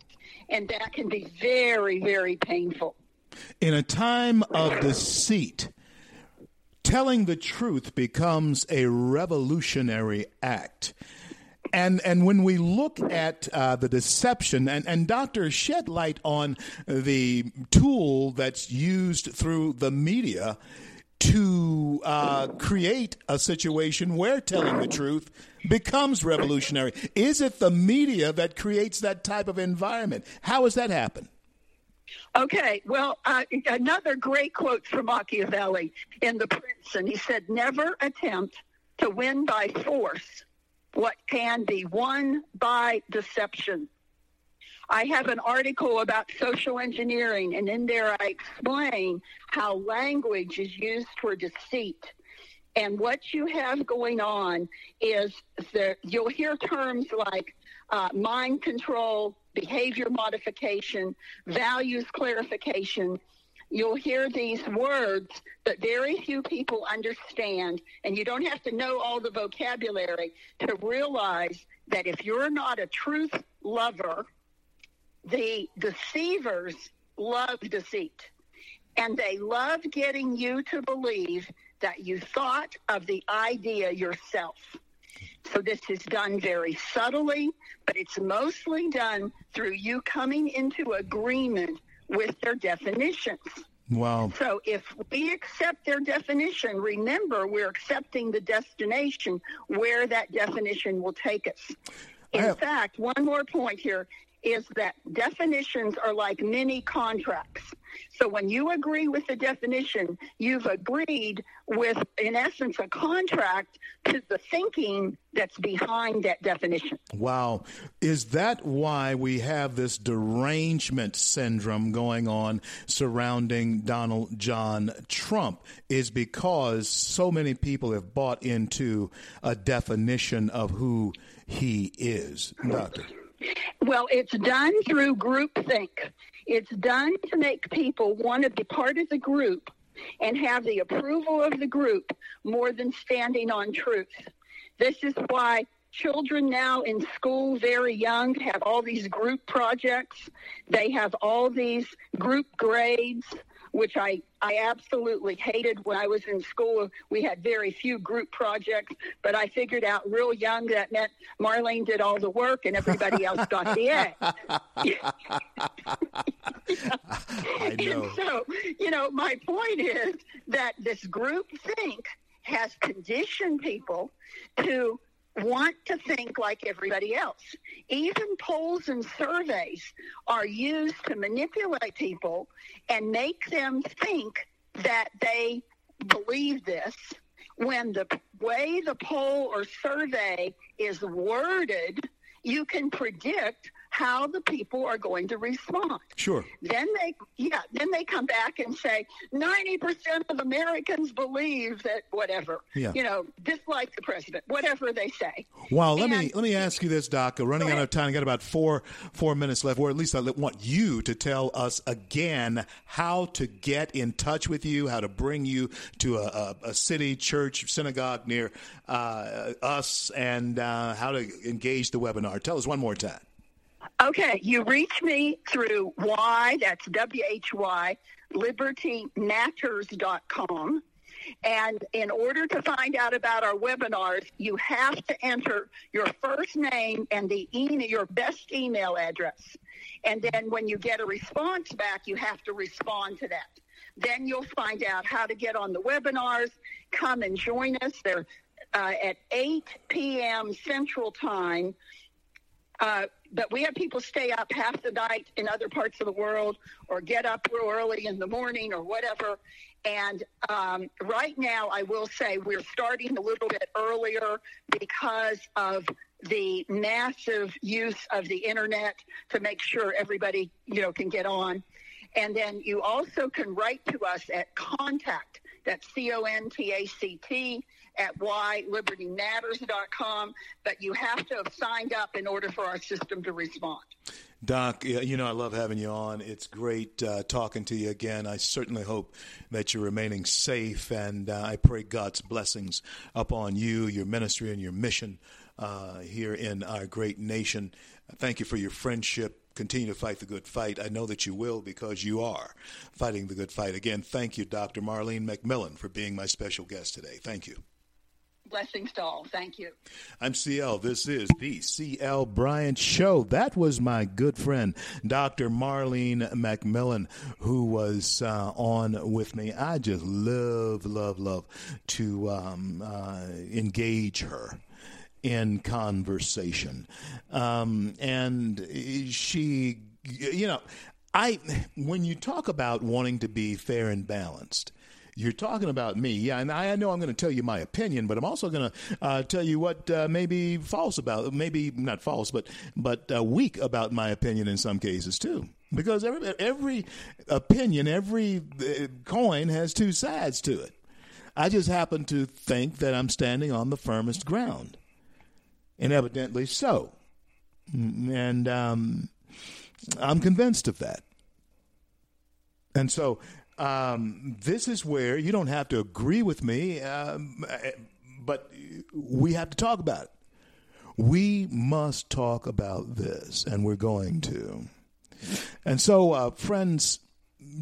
S2: And that can be very, very painful.
S1: In a time of deceit, telling the truth becomes a revolutionary act. And and when we look at uh, the deception, and, and Doctor shed light on the tool that's used through the media to uh, create a situation where telling the truth becomes revolutionary. Is it the media that creates that type of environment? How has that happened?
S2: Okay, well, uh, another great quote from Machiavelli in The Prince, and he said, Never attempt to win by force what can be won by deception. I have an article about social engineering, and in there I explain how language is used for deceit. And what you have going on is that you'll hear terms like uh, mind control, behavior modification, values clarification. You'll hear these words that very few people understand, and you don't have to know all the vocabulary to realize that if you're not a truth lover, the deceivers love deceit. And they love getting you to believe that you thought of the idea yourself. So this is done very subtly, but it's mostly done through you coming into agreement with their definitions.
S1: Wow.
S2: So if we accept their definition, remember we're accepting the destination where that definition will take us. In
S1: have-
S2: fact, one more point here is that definitions are like mini contracts. So when you agree with the definition, you've agreed with, in essence, a contract to the thinking that's behind that definition.
S1: Wow. Is that why we have this derangement syndrome going on surrounding Donald John Trump? Is because so many people have bought into a definition of who he is. Doctor.
S2: Well, it's done through groupthink. It's done to make people want to be part of the group and have the approval of the group more than standing on truth. This is why children now in school, very young, have all these group projects. They have all these group grades. Which I, I absolutely hated when I was in school. We had very few group projects, but I figured out real young that meant Marlene did all the work and everybody else got the A.
S1: I know.
S2: And so, you know, my point is that this group think has conditioned people to want to think like everybody else. Even polls and surveys are used to manipulate people and make them think that they believe this when the way the poll or survey is worded, you can predict how the people are going to respond.
S1: Sure.
S2: Then they, yeah, then they come back and say 90% of Americans believe that whatever,
S1: Yeah.
S2: you know, dislike the president, whatever they say.
S1: Well, let me let me ask you this, Doc. Running out of time, I got about four four minutes left. Or at least I want you to tell us again how to get in touch with you, how to bring you to a, a, a city, church, synagogue near uh, us, and uh, how to engage the webinar. Tell us one more time.
S2: Okay, you reach me through Y, that's W H Y, libertymatters.com. And in order to find out about our webinars, you have to enter your first name and the e- your best email address. And then when you get a response back, you have to respond to that. Then you'll find out how to get on the webinars. Come and join us. They're uh, at 8 p.m. Central Time. Uh, but we have people stay up half the night in other parts of the world or get up real early in the morning or whatever. And um, right now, I will say we're starting a little bit earlier because of the massive use of the internet to make sure everybody, you know, can get on. And then you also can write to us at contact, that's C-O-N-T-A-C-T, at ylibertymatters.com, but you have to have signed up in order for our system to respond.
S1: Doc, you know, I love having you on. It's great uh, talking to you again. I certainly hope that you're remaining safe, and uh, I pray God's blessings upon you, your ministry, and your mission uh, here in our great nation. Thank you for your friendship. Continue to fight the good fight. I know that you will because you are fighting the good fight. Again, thank you, Dr. Marlene McMillan, for being my special guest today. Thank you.
S2: Blessings to all. Thank you.
S1: I'm CL. This is the CL Bryant Show. That was my good friend, Dr. Marlene McMillan, who was uh, on with me. I just love, love, love to um, uh, engage her in conversation. Um, and she, you know, I when you talk about wanting to be fair and balanced, you're talking about me, yeah, and I know I'm going to tell you my opinion, but I'm also going to uh, tell you what uh, may be false about, maybe not false, but but uh, weak about my opinion in some cases too. Because every every opinion, every uh, coin has two sides to it. I just happen to think that I'm standing on the firmest ground, and evidently so, and um, I'm convinced of that. And so um, this is where you don't have to agree with me, um, but we have to talk about it. We must talk about this, and we're going to. And so, uh, friends,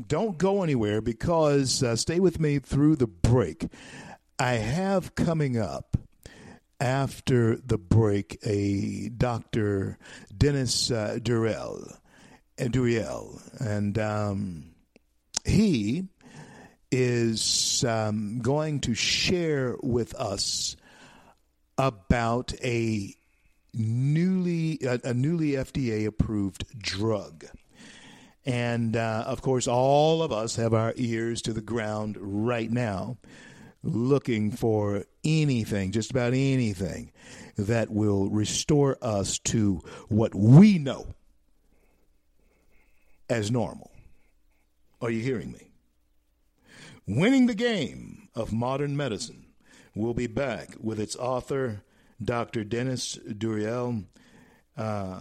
S1: don't go anywhere because uh, stay with me through the break. I have coming up after the break a Dr. Dennis uh, Deruelle, Duriel, and um, he is um, going to share with us about a newly a, a newly FDA approved drug. And uh, of course, all of us have our ears to the ground right now, looking for anything, just about anything, that will restore us to what we know as normal. Are you hearing me? Winning the Game of Modern Medicine We'll be back with its author, Dr. Dennis Duriel, uh,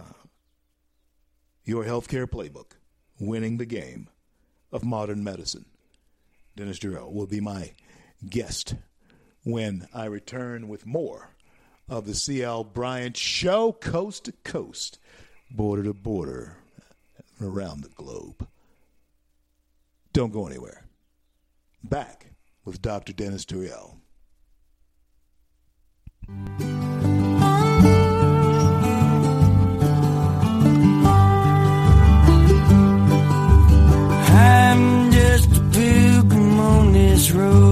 S1: Your Healthcare Playbook, Winning the Game of Modern Medicine. Dennis Duriel will be my guest when I return with more of the CL Bryant Show, coast to coast, border to border, around the globe. Don't go anywhere. Back with Dr. Dennis Turiel.
S3: I'm just a pilgrim on this road,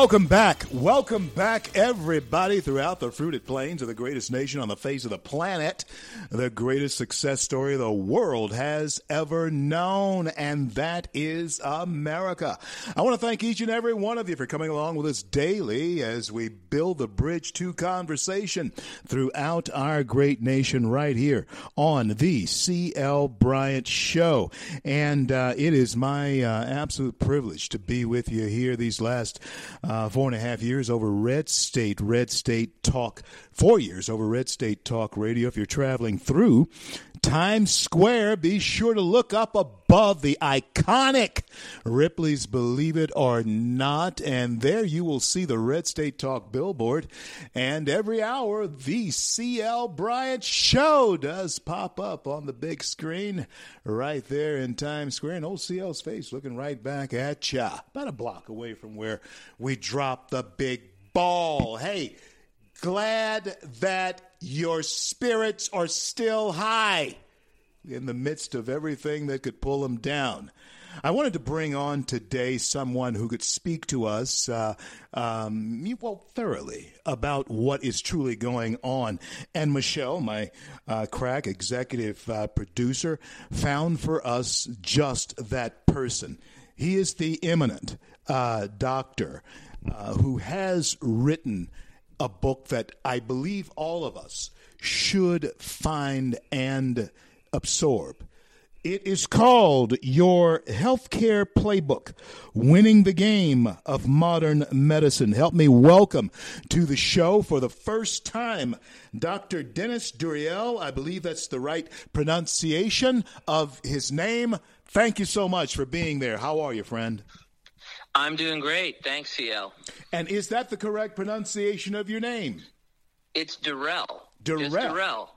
S1: Welcome back. Welcome back, everybody, throughout the fruited plains of the greatest nation on the face of the planet, the greatest success story the world has ever known, and that is America. I want to thank each and every one of you for coming along with us daily as we build the bridge to conversation throughout our great nation right here on the C.L. Bryant Show. And uh, it is my uh, absolute privilege to be with you here these last uh, Uh, four and a half years over Red State, Red State Talk, four years over Red State Talk Radio. If you're traveling through Times Square, be sure to look up above the iconic Ripley's Believe It or Not, and there you will see the Red State Talk billboard. And every hour, the CL Bryant Show does pop up on the big screen right there in Times Square, and old CL's face looking right back at ya, about a block away from where we dropped the big ball. Hey, glad that your spirits are still high in the midst of everything that could pull them down. I wanted to bring on today someone who could speak to us, uh, um, well, thoroughly about what is truly going on. And Michelle, my uh, crack executive uh, producer, found for us just that person. He is the eminent uh, doctor uh, who has written a book that I believe all of us should find and absorb. It is called Your Healthcare Playbook Winning the Game of Modern Medicine. Help me welcome to the show for the first time Dr. Dennis Duriel. I believe that's the right pronunciation of his name. Thank you so much for being there. How are you, friend?
S4: I'm doing great. Thanks, CL.
S1: And is that the correct pronunciation of your name?
S4: It's
S1: Deruelle.
S4: Deruelle. Deruelle.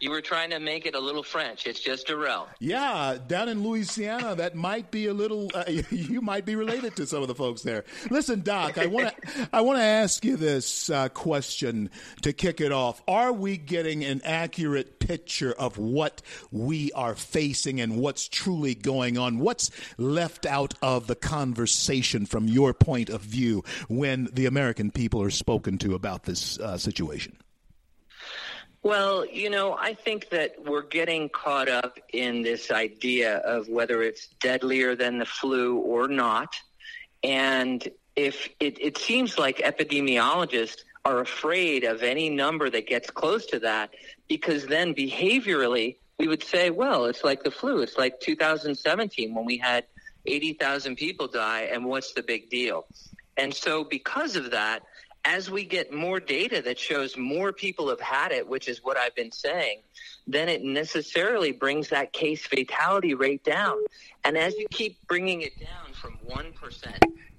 S4: You were trying to make it a little French. It's just Deruelle.
S1: Yeah, down in Louisiana, that might be a little. Uh, you might be related to some of the folks there. Listen, Doc, I want to. I want to ask you this uh, question to kick it off. Are we getting an accurate picture of what we are facing and what's truly going on? What's left out of the conversation from your point of view when the American people are spoken to about this uh, situation?
S4: Well, you know, I think that we're getting caught up in this idea of whether it's deadlier than the flu or not. And if it, it seems like epidemiologists are afraid of any number that gets close to that, because then behaviorally, we would say, well, it's like the flu. It's like 2017 when we had 80,000 people die, and what's the big deal? And so, because of that, as we get more data that shows more people have had it, which is what I've been saying, then it necessarily brings that case fatality rate down. And as you keep bringing it down from 1%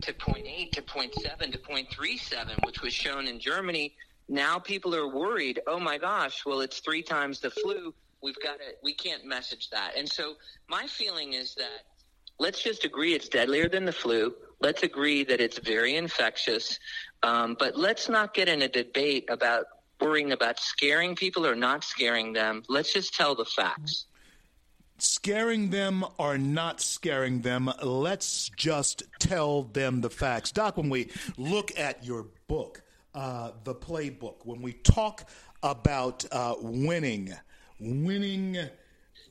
S4: to 0.8 to 0.7 to 0.37, which was shown in Germany, now people are worried, oh my gosh, well, it's three times the flu. We've got to, we can't message that. And so my feeling is that let's just agree it's deadlier than the flu. Let's agree that it's very infectious. Um, but let's not get in a debate about worrying about scaring people or not scaring them. Let's just tell the facts.
S1: Scaring them or not scaring them, let's just tell them the facts. Doc, when we look at your book, uh, the playbook, when we talk about uh, winning, winning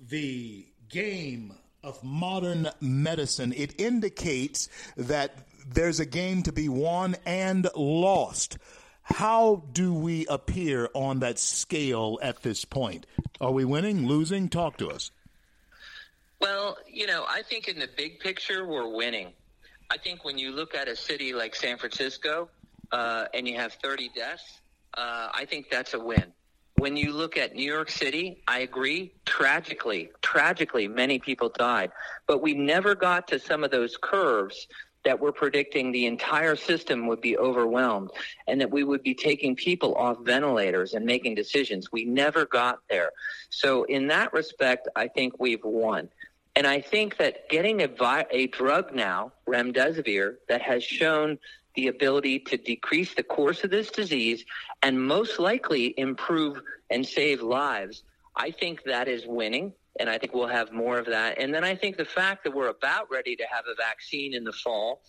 S1: the game of modern medicine, it indicates that there's a game to be won and lost. How do we appear on that scale at this point? Are we winning, losing? Talk to us.
S4: Well, you know, I think in the big picture, we're winning. I think when you look at a city like San Francisco uh, and you have 30 deaths, uh, I think that's a win. When you look at New York City, I agree. Tragically, tragically, many people died. But we never got to some of those curves that we're predicting the entire system would be overwhelmed and that we would be taking people off ventilators and making decisions. We never got there. So, in that respect, I think we've won. And I think that getting a, vi- a drug now, remdesivir, that has shown the ability to decrease the course of this disease and most likely improve and save lives, I think that is winning and I think we'll have more of that. And then I think the fact that we're about ready to have a vaccine in the fall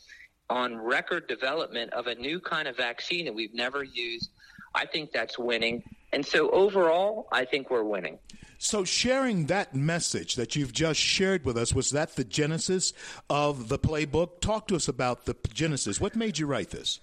S4: on record development of a new kind of vaccine that we've never used, I think that's winning. And so overall, I think we're winning.
S1: So, sharing that message that you've just shared with us, was that the genesis of the playbook? Talk to us about the genesis. What made you write this?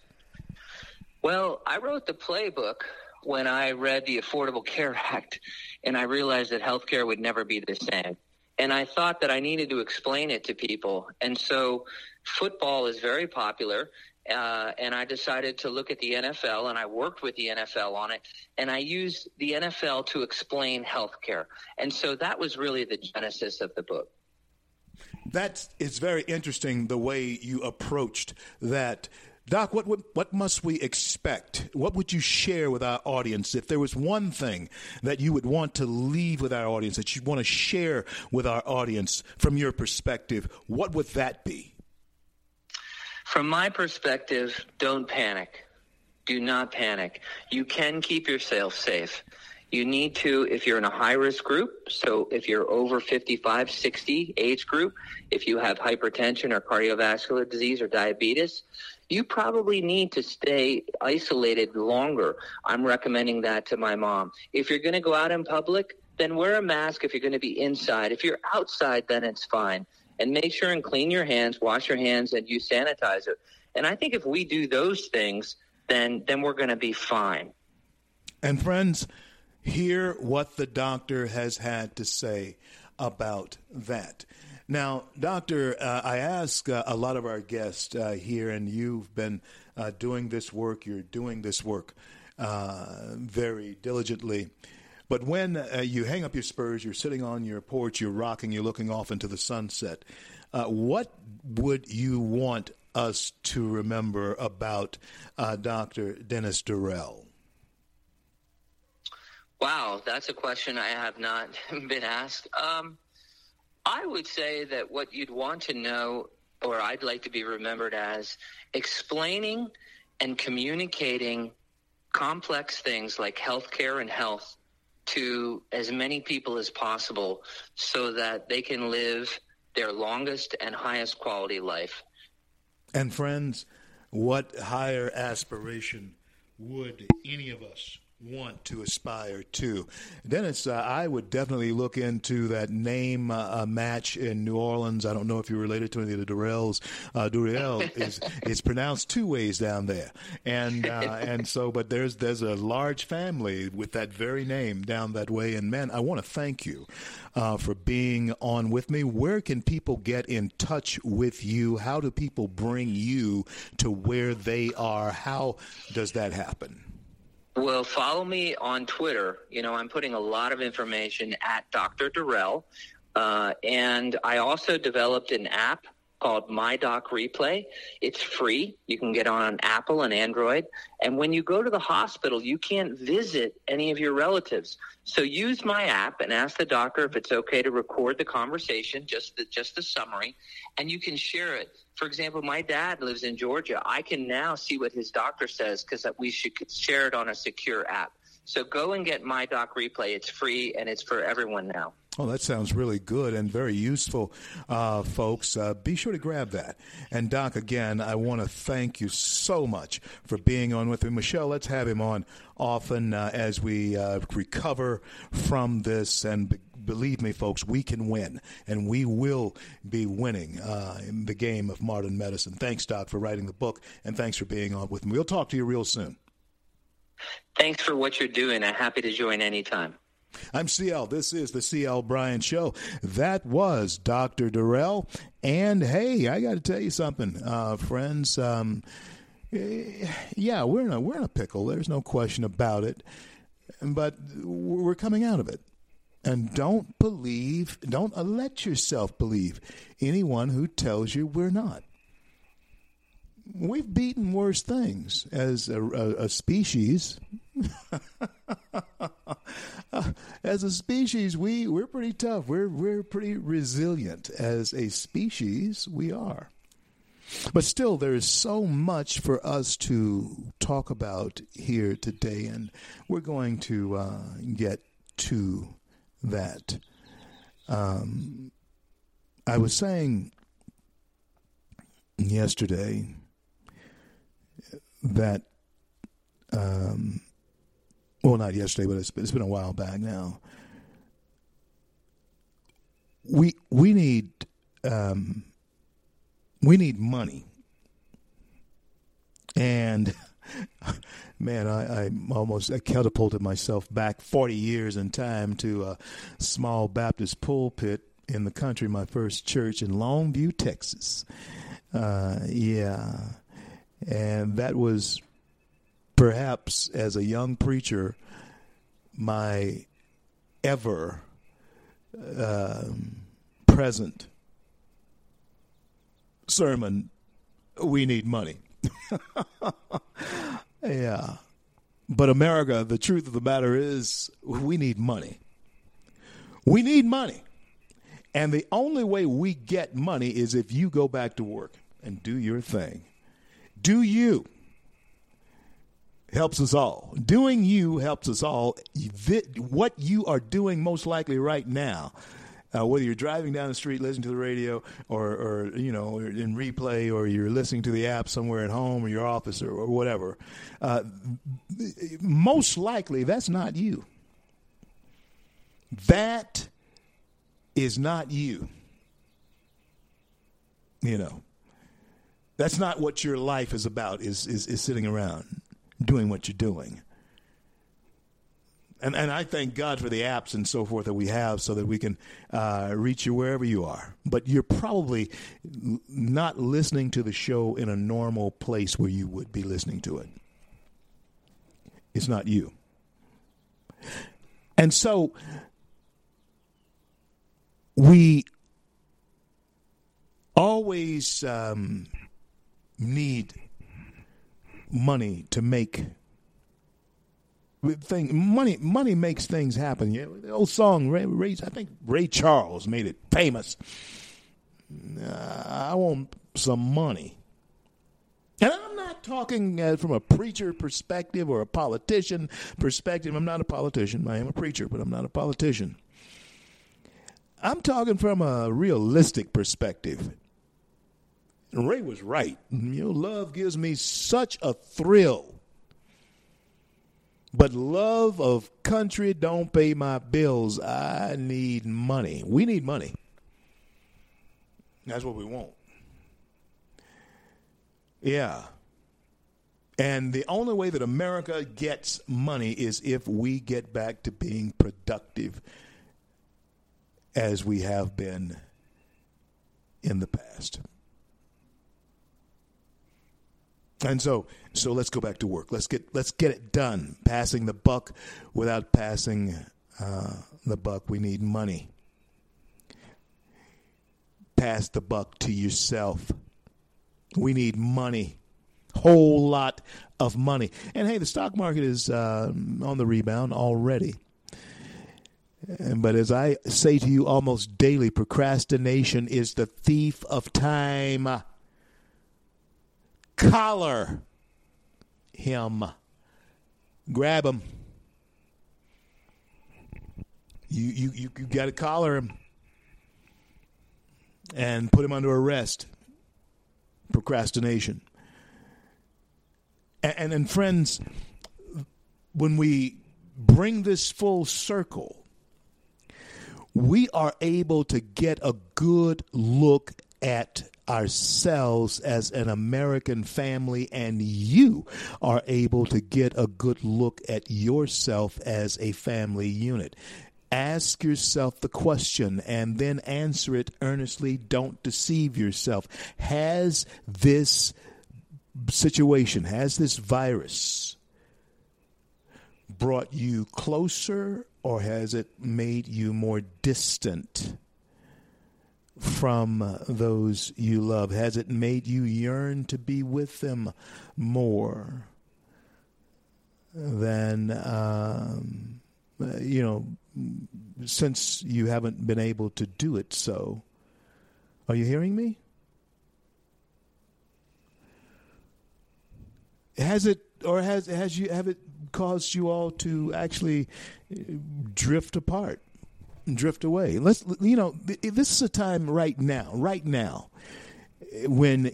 S4: Well, I wrote the playbook when I read the Affordable Care Act and I realized that healthcare would never be the same. And I thought that I needed to explain it to people. And so football is very popular. Uh, and I decided to look at the NFL, and I worked with the NFL on it, and I used the NFL to explain healthcare. And so that was really the genesis of the book.
S1: That is it's very interesting the way you approached that Doc, what, what, what must we expect? What would you share with our audience if there was one thing that you would want to leave with our audience that you'd want to share with our audience from your perspective? What would that be?
S4: From my perspective, don't panic. Do not panic. You can keep yourself safe. You need to, if you're in a high risk group, so if you're over 55, 60 age group, if you have hypertension or cardiovascular disease or diabetes, you probably need to stay isolated longer. I'm recommending that to my mom. If you're going to go out in public, then wear a mask if you're going to be inside. If you're outside, then it's fine. And make sure and clean your hands, wash your hands, and use sanitizer. And I think if we do those things, then then we're going to be fine.
S1: And friends, hear what the doctor has had to say about that. Now, Doctor, uh, I ask uh, a lot of our guests uh, here, and you've been uh, doing this work, you're doing this work uh, very diligently. But when uh, you hang up your spurs, you're sitting on your porch, you're rocking, you're looking off into the sunset, what would you want us to remember about Dr. Dennis Deruelle?
S4: Wow, that's a question I have not been asked. Um, I would say that what you'd want to know, or I'd like to be remembered as, explaining and communicating complex things like healthcare and health to as many people as possible so that they can live their longest and highest quality life.
S1: And friends, what higher aspiration would any of us want to aspire to. Dennis, uh, I would definitely look into that name uh, match in New Orleans. I don't know if you're related to any of the Durrells. Uh, Durrell is it's pronounced two ways down there, and uh, and so but there's there's a large family with that very name down that way. And man, I want to thank you. Uh, for being on with me. Where can people get in touch with you? How do people bring you to where they are? How does that happen?
S4: Well, follow me on Twitter. You know, I'm putting a lot of information at Dr. Deruelle. Uh, and I also developed an app called My Doc Replay. It's free. You can get on Apple and Android. And when you go to the hospital, you can't visit any of your relatives. So use my app and ask the doctor if it's okay to record the conversation, just the, just the summary, and you can share it. For example, my dad lives in Georgia. I can now see what his doctor says because we should share it on a secure app. So go and get My Doc Replay. It's free and it's for everyone now.
S1: Oh, that sounds really good and very useful, uh, folks. Uh, be sure to grab that. And Doc, again, I want to thank you so much for being on with me. Michelle, let's have him on often uh, as we uh, recover from this. And believe me, folks, we can win, and we will be winning uh, in the game of modern medicine. Thanks, Doc, for writing the book, and thanks for being on with me. We'll talk to you real soon.
S4: Thanks for what you're doing. I'm happy to join anytime.
S1: I'm CL. This is the CL Bryant Show. That was Dr. Deruelle. And hey, I got to tell you something, uh, friends. Um, yeah, we're in a we're in a pickle. There's no question about it. But we're coming out of it. And don't believe, don't let yourself believe anyone who tells you we're not. We've beaten worse things as a, a, a species. as a species, we we're pretty tough. We're we're pretty resilient as a species. We are. But still, there is so much for us to talk about here today, and we're going to uh, get to that. Um, I was saying yesterday that um, well, not yesterday, but it's, it's been a while back now. We we need um, we need money, and man, I, I almost I catapulted myself back forty years in time to a small Baptist pulpit in the country, my first church in Longview, Texas. Uh, yeah, and that was perhaps as a young preacher, my ever um, present sermon, we need money. yeah. But America, the truth of the matter is, we need money. We need money. And the only way we get money is if you go back to work and do your thing. Do you helps us all. Doing you helps us all. What you are doing most likely right now, uh, whether you're driving down the street listening to the radio or, or you know in replay or you're listening to the app somewhere at home or your office or, or whatever, uh, most likely that's not you. That is not you. You know, that's not what your life is about. Is is, is sitting around doing what you're doing. And, and I thank God for the apps and so forth that we have so that we can uh, reach you wherever you are. But you're probably not listening to the show in a normal place where you would be listening to it. It's not you. And so we always um, need money to make thing money money makes things happen. Yeah, the old song Ray, Ray, I think Ray Charles made it famous. Uh, I want some money. And I'm not talking uh, from a preacher perspective or a politician perspective. I'm not a politician. I am a preacher, but I'm not a politician. I'm talking from a realistic perspective. Ray was right. You know, love gives me such a thrill. But love of country don't pay my bills. I need money. We need money. That's what we want. Yeah. And the only way that America gets money is if we get back to being productive as we have been in the past. And so, so let's go back to work. Let's get let's get it done. Passing the buck without passing uh, the buck. We need money. pass the buck to yourself. We need money. Whole lot of money. And hey, the stock market is uh, on the rebound already. But as I say to you almost daily, procrastination is the thief of time. Collar him. Grab him. You you you, you got to collar him and put him under arrest. Procrastination. And, and, and friends, when we bring this full circle, we are able to get a good look at ourselves as an American family, and you are able to get a good look at yourself as a family unit. Ask yourself the question and then answer it earnestly. Don't deceive yourself. Has this situation, has this virus brought you closer or has it made you more distant from those you love? Has it made you yearn to be with them more than, um, you know, since you haven't been able to do it so? Are you hearing me? Has it or has has you have it caused you all to actually drift apart, drift away? Let's you know this is a time right now, right now, when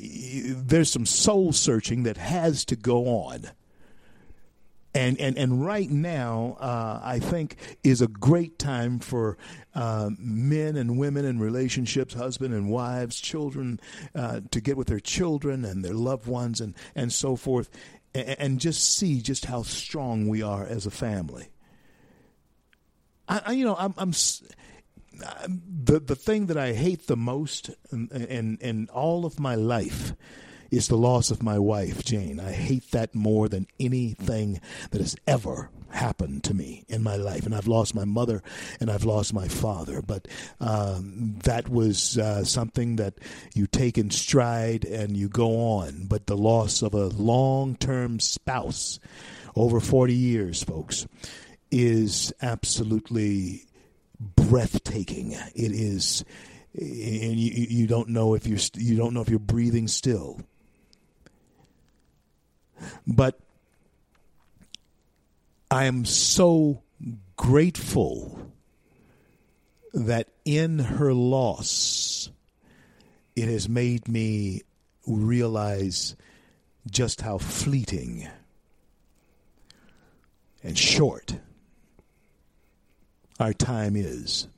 S1: there's some soul searching that has to go on. And, and, and right now, uh, I think, is a great time for uh, men and women in relationships, husband and wives, children, uh, to get with their children and their loved ones and, and so forth, and, and just see just how strong we are as a family. I, I you know, I'm, I'm the the thing that I hate the most in, in all of my life is the loss of my wife, Jane. I hate that more than anything that has ever happened to me in my life. And I've lost my mother and I've lost my father. But um, that was uh, something that you take in stride and you go on. But the loss of a long term spouse over 40 years, folks, is absolutely breathtaking. It is and you, you don't know if you're you don't know if you're breathing still. But I am so grateful that in her loss, it has made me realize just how fleeting and short our time is.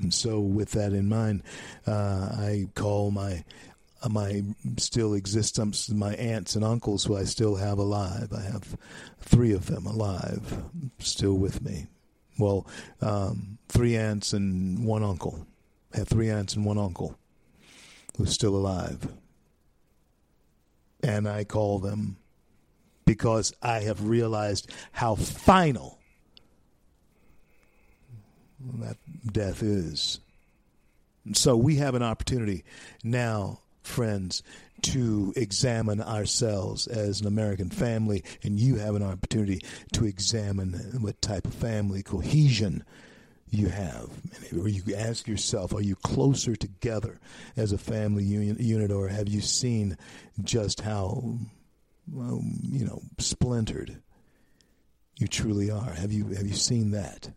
S1: And so, with that in mind, uh, I call my uh, my still existence, my aunts and uncles who I still have alive. I have three of them alive, still with me. Well, um, three aunts and one uncle. I have three aunts and one uncle who's still alive. And I call them because I have realized how final that death is. So we have an opportunity now friends, to examine ourselves as an American family, and you have an opportunity to examine what type of family cohesion you have. Or you ask yourself, are you closer together as a family unit, or have you seen just how, well, you know, splintered you truly are? Have you have you seen that?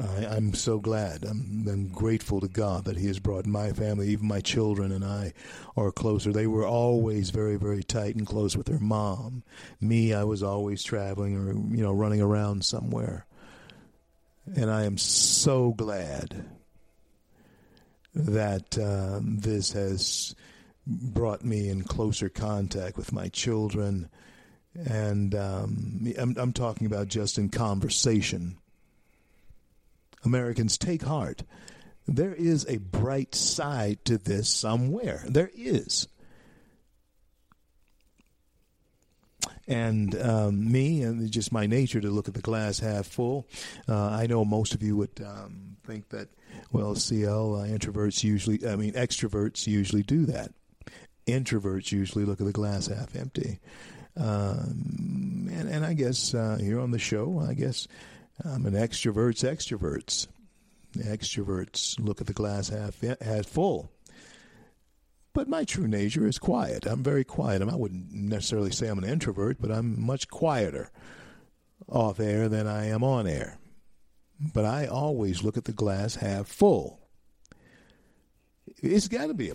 S1: I, am so glad. I'm, I'm, grateful to God that He has brought my family, even my children and I, are closer. They were always very, very tight and close with their mom. Me, I was always traveling or you know running around somewhere. And I am so glad that um, this has brought me in closer contact with my children, and um, I'm, I'm talking about just in conversation Americans, take heart. There is a bright side to this somewhere. There is. And um, me, and just my nature to look at the glass half full. Uh, I know most of you would um, think that, well, CL, uh, introverts usually, I mean, extroverts usually do that. Introverts usually look at the glass half empty. Um, and, and I guess uh, here on the show, I guess I'm an extrovert's extroverts. Extroverts look at the glass half half full. But my true nature is quiet. I'm very quiet. I wouldn't necessarily say I'm an introvert, but I'm much quieter off air than I am on air. But I always look at the glass half full. It's got to be a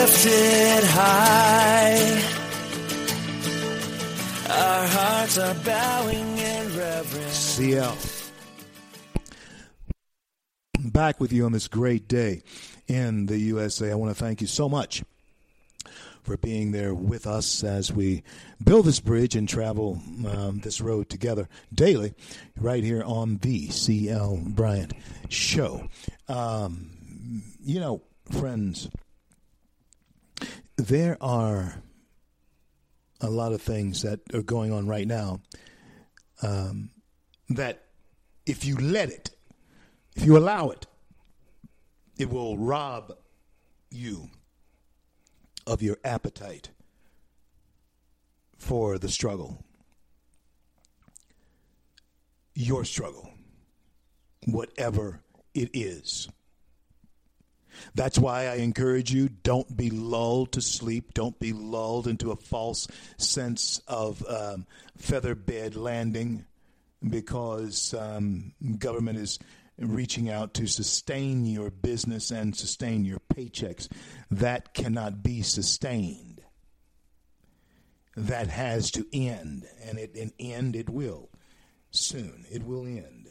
S3: Lifted high. Our hearts are bowing in reverence.
S1: CL. Back with you on this great day in the USA. I want to thank you so much for being there with us as we build this bridge and travel um, this road together daily, right here on the CL Bryant Show. Um, you know, friends, there are a lot of things that are going on right now um, that if you let it, if you allow it, it will rob you of your appetite for the struggle. Your struggle, whatever it is. That's why I encourage you don't be lulled to sleep. Don't be lulled into a false sense of um, feather bed landing because um, government is reaching out to sustain your business and sustain your paychecks. That cannot be sustained. That has to end, and it and end it will soon. It will end.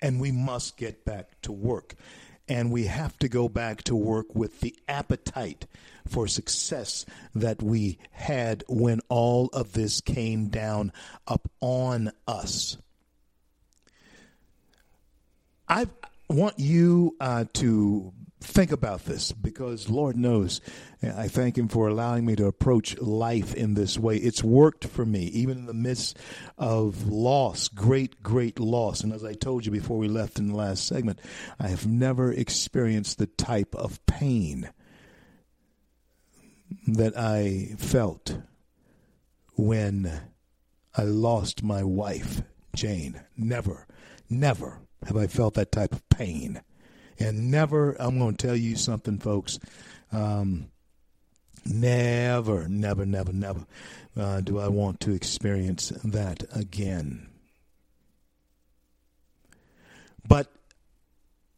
S1: And we must get back to work and we have to go back to work with the appetite for success that we had when all of this came down upon us. I want you uh, to think about this because Lord knows I thank Him for allowing me to approach life in this way. It's worked for me, even in the midst of loss, great, great loss. And as I told you before we left in the last segment, I have never experienced the type of pain that I felt when I lost my wife, Jane. Never, never have I felt that type of pain. And never, I'm going to tell you something, folks. Um, never, never, never, never uh, do I want to experience that again. But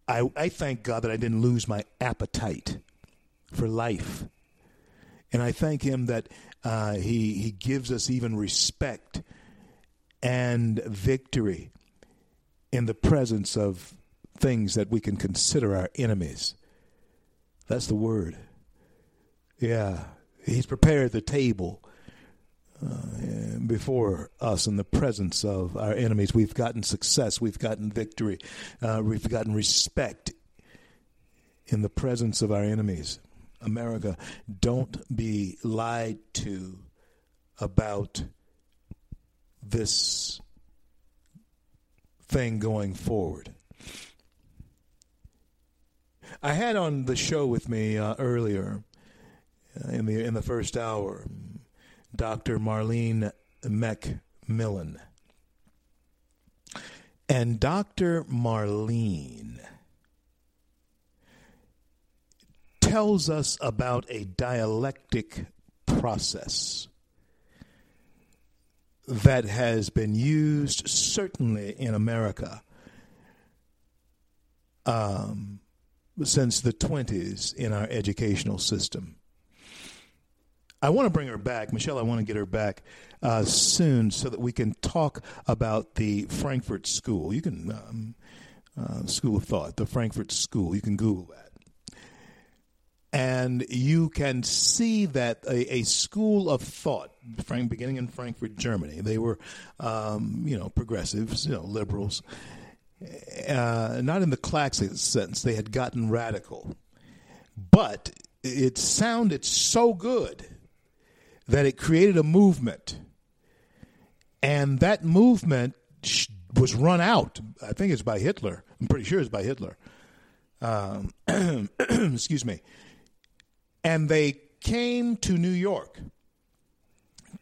S1: I, I thank God that I didn't lose my appetite for life. And I thank Him that uh, he, he gives us even respect and victory in the presence of things that we can consider our enemies. That's the word. Yeah. He's prepared the table uh, before us in the presence of our enemies. We've gotten success. We've gotten victory. Uh, we've gotten respect in the presence of our enemies. America, don't be lied to about this thing going forward. I had on the show with me uh, earlier uh, in the in the first hour Dr. Marlene McMillan. And Dr. Marlene tells us about a dialectic process that has been used certainly in America um, since the 20s in our educational system. I want to bring her back, Michelle. I want to get her back uh, soon so that we can talk about the Frankfurt School. You can um, uh, School of Thought, the Frankfurt School. You can Google that and you can see that a, a school of thought, beginning in Frankfurt, Germany, they were, um, you know, progressives, you know, liberals, uh, not in the classic sense. They had gotten radical, but it sounded so good that it created a movement, and that movement was run out. I think it's by Hitler. I'm pretty sure it's by Hitler. Um, excuse me and they came to New York,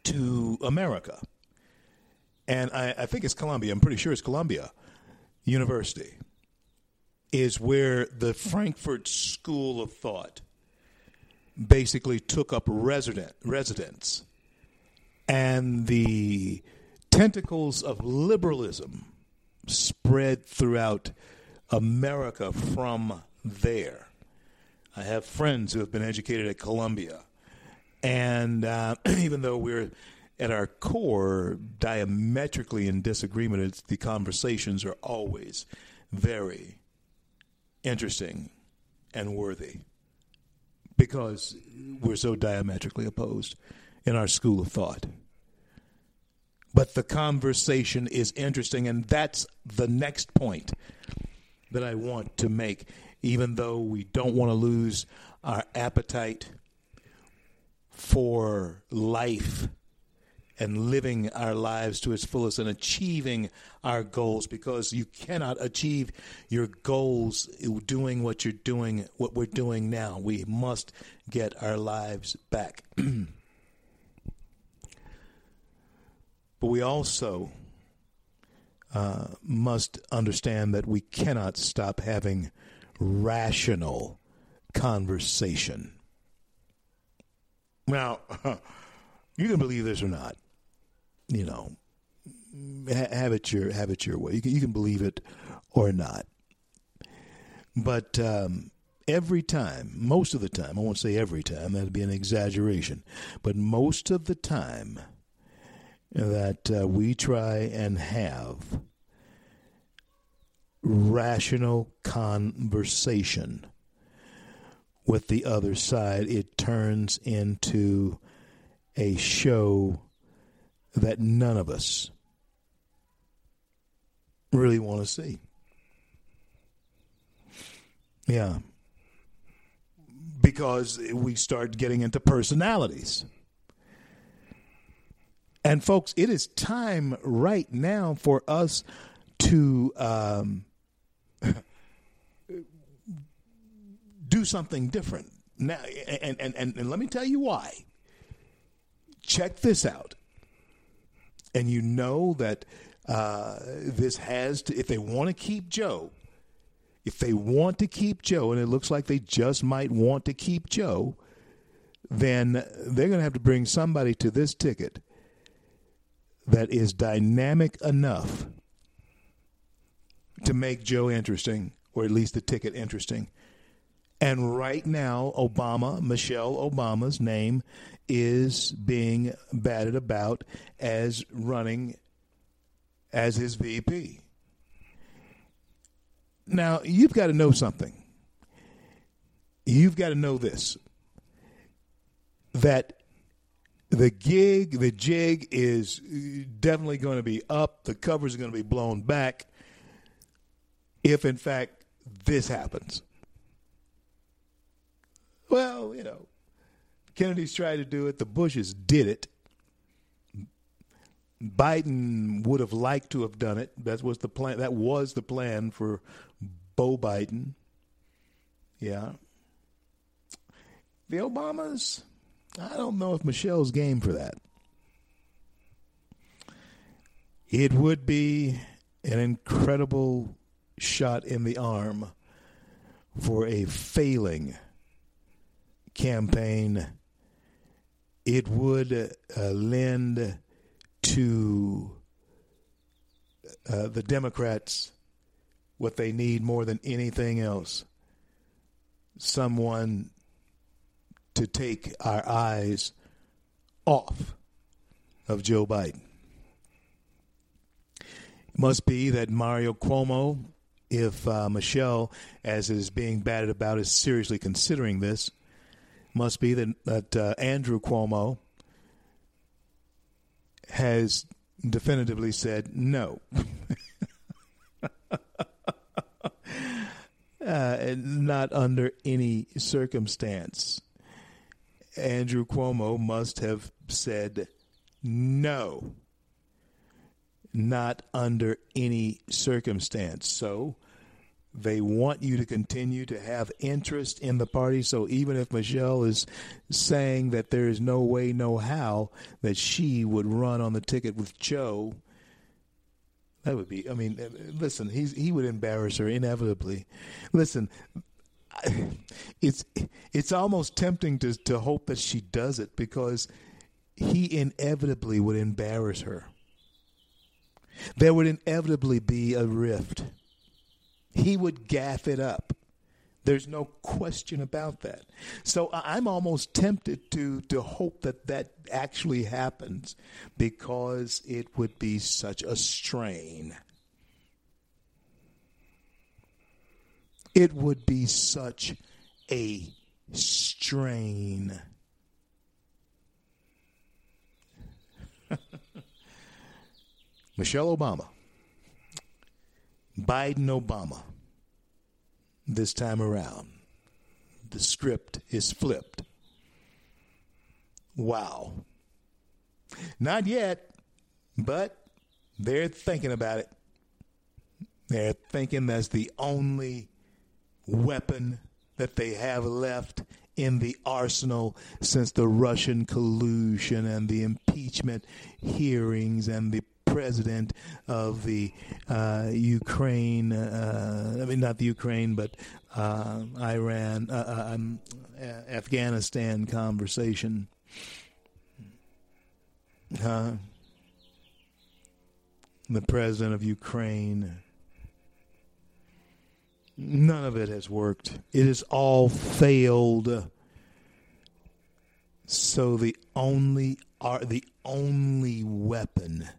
S1: to America. And I, I think it's Columbia, I'm pretty sure it's Columbia University, is where the Frankfurt School of Thought basically took up resident residence. And the tentacles of liberalism spread throughout America from there. I have friends who have been educated at Columbia. And uh, even though we're at our core diametrically in disagreement, the conversations are always very interesting and worthy because we're so diametrically opposed in our school of thought. But the conversation is interesting, and that's the next point that I want to make even though we don't want to lose our appetite for life and living our lives to its fullest and achieving our goals because you cannot achieve your goals doing what you're doing what we're doing now we must get our lives back but we also uh, must understand that we cannot stop having rational conversation. Now, you can believe this or not. You know, have it your have it your way. You can, you can believe it or not. But um, every time, most of the time, I won't say every time, that'd be an exaggeration, but most of the time that uh, we try and have rational conversation with the other side, it turns into a show that none of us really want to see. Yeah. Because we start getting into personalities. And, folks, it is time right now for us to um, do something different. Now, and, and, and, and let me tell you why. Check this out. And you know that uh, this has to, if they want to keep Joe, if they want to keep Joe, and it looks like they just might want to keep Joe, then they're going to have to bring somebody to this ticket that is dynamic enough to make Joe interesting, or at least the ticket interesting. And right now, Obama, Michelle Obama's name is being batted about as running as his VP. Now, you've got to know something. You've got to know this that the gig, the jig is definitely going to be up, the covers are going to be blown back if in fact this happens. Well, you know, Kennedy's tried to do it, the Bushes did it. Biden would have liked to have done it. That was the plan. That was the plan for Beau Biden. Yeah. The Obamas, I don't know if Michelle's game for that. It would be an incredible shot in the arm for a failing campaign. It would uh, lend to uh, the Democrats what they need more than anything else someone to take our eyes off of Joe Biden. It must be that Mario Cuomo, if uh, Michelle, as is being batted about, is seriously considering this, must be that, that uh, Andrew Cuomo has definitively said no. uh, not under any circumstance. Andrew Cuomo must have said no, not under any circumstance. So they want you to continue to have interest in the party. So even if Michelle is saying that there is no way, no how that she would run on the ticket with Joe, that would be. I mean, eh, listen, he's he would embarrass her inevitably. Listen, it's it's almost tempting to to hope that she does it because he inevitably would embarrass her. There would inevitably be a rift. He would gaff it up. There's no question about that. So I'm almost tempted to to hope that that actually happens because it would be such a strain. It would be such a strain. Michelle Obama, Biden Obama this time around. The script is flipped. Wow. Not yet, but they're thinking about it. They're thinking that's the only weapon that they have left in the arsenal since the Russian collusion and the impeachment hearings and the president of the uh, Ukraine, uh, I mean, not the Ukraine, but uh, Iran, um, Afghanistan conversation. the president of Ukraine. None of it has worked. It has all failed. So the only are the only weapon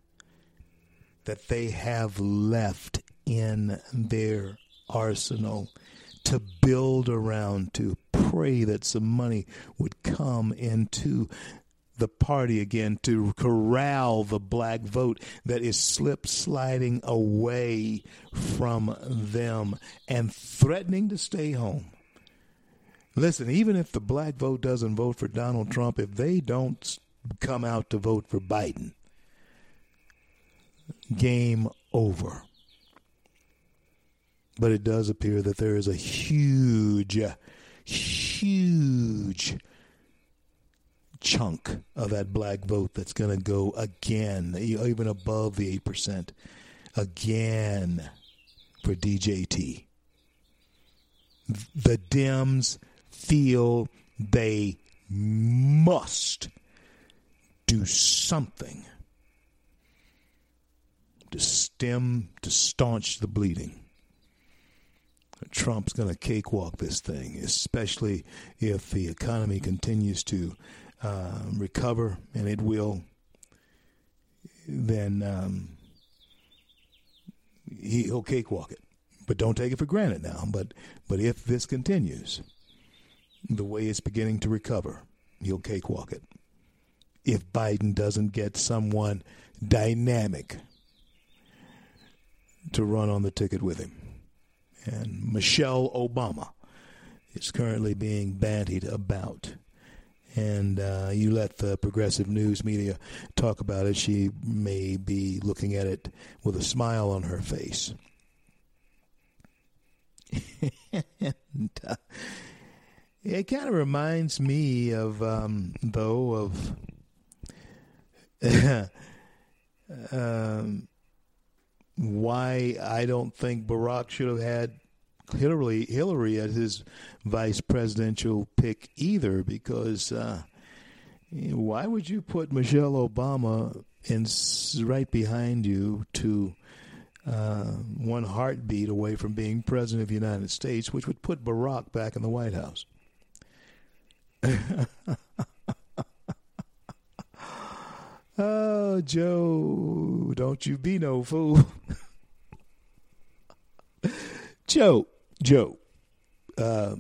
S1: that they have left in their arsenal to build around, to pray that some money would come into the party again to corral the black vote that is slip sliding away from them and threatening to stay home. Listen, even if the black vote doesn't vote for Donald Trump, if they don't come out to vote for Biden, game over. But it does appear that there is a huge, huge chunk of that black vote that's going to go again, even above the 8%, again for DJT. The Dems feel they must do something to stem, to staunch the bleeding. Trump's going to cakewalk this thing, especially if the economy continues to uh, recover, and it will. Then um, he, he'll cakewalk it, but don't take it for granted now. But but if this continues, the way it's beginning to recover, he'll cakewalk it. If Biden doesn't get someone dynamic to run on the ticket with him. And Michelle Obama is currently being bantied about. And uh, you let the progressive news media talk about it, she may be looking at it with a smile on her face. and, uh, it kind of reminds me of, um, though, of um, why I don't think Barack should have had Hillary Hillary as his vice presidential pick either, because uh, why would you put Michelle Obama in right behind you to uh, one heartbeat away from being president of the United States, which would put Barack back in the White House? oh, Joe, don't you be no fool. Joe, Joe, uh,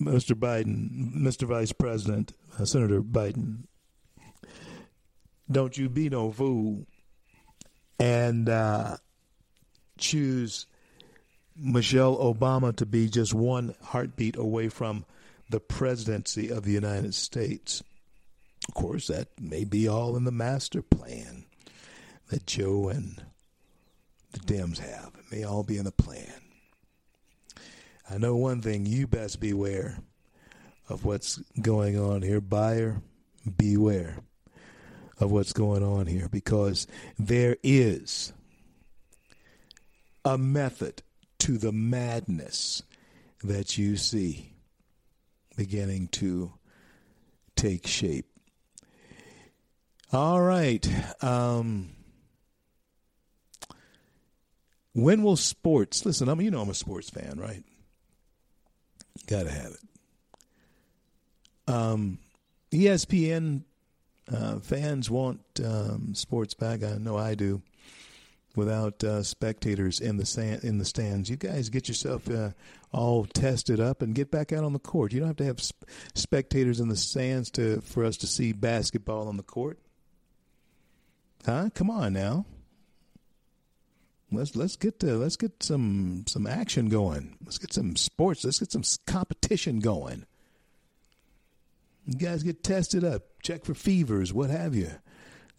S1: Mr. Biden, Mr. Vice President, uh, Senator Biden, don't you be no fool and uh, choose Michelle Obama to be just one heartbeat away from the presidency of the United States. Of course, that may be all in the master plan that Joe and the Dems have. It may all be in the plan. I know one thing you best beware of what's going on here. Buyer, beware of what's going on here because there is a method to the madness that you see beginning to take shape. All right. Um, when will sports? Listen, I mean, you know I'm a sports fan, right? Got to have it. Um, ESPN uh, fans want um, sports back. I know I do. Without uh, spectators in the sand, in the stands, you guys get yourself uh, all tested up and get back out on the court. You don't have to have sp- spectators in the stands to for us to see basketball on the court. Huh? Come on now. Let's let's get to, let's get some some action going. Let's get some sports. Let's get some competition going. You guys get tested up, check for fevers, what have you,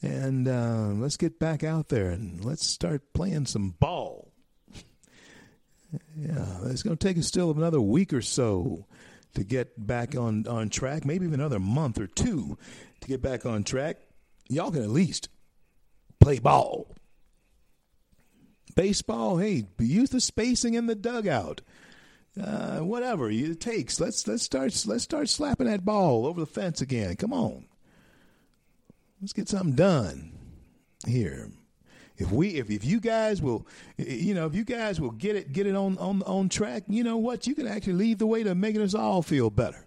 S1: and uh, let's get back out there and let's start playing some ball. yeah, it's going to take us still another week or so to get back on on track. Maybe even another month or two to get back on track. Y'all can at least play ball baseball, hey, use the spacing in the dugout. Uh, whatever it takes. Let's let's start let's start slapping that ball over the fence again. Come on, let's get something done here. If we if, if you guys will you know if you guys will get it get it on on on track, you know what you can actually lead the way to making us all feel better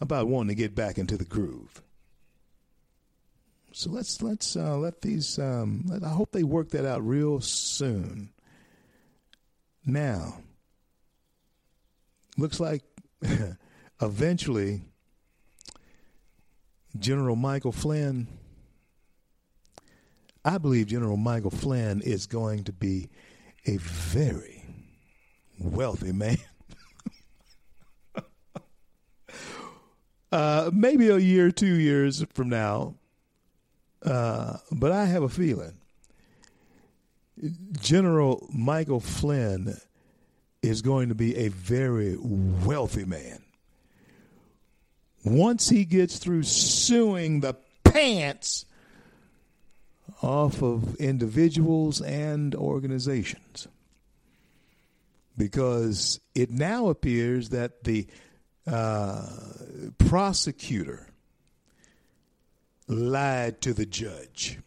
S1: about wanting to get back into the groove. So let's let's uh, let these. Um, I hope they work that out real soon. Now, looks like eventually General Michael Flynn. I believe General Michael Flynn is going to be a very wealthy man. uh, maybe a year, two years from now, uh, but I have a feeling General Michael Flynn is going to be a very wealthy man. Once he gets through suing the pants off of individuals and organizations. Because it now appears that the uh, prosecutor lied to the judge.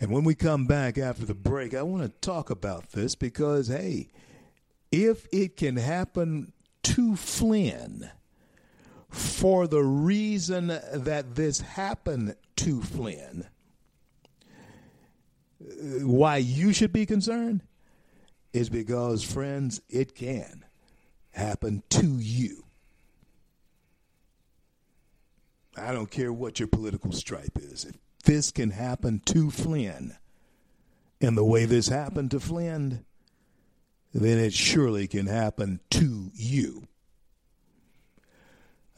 S1: And when we come back after the break, I want to talk about this because, hey, if it can happen to Flynn for the reason that this happened to Flynn, why you should be concerned is because, friends, it can happen to you. I don't care what your political stripe is. If this can happen to Flynn and the way this happened to Flynn, then it surely can happen to you.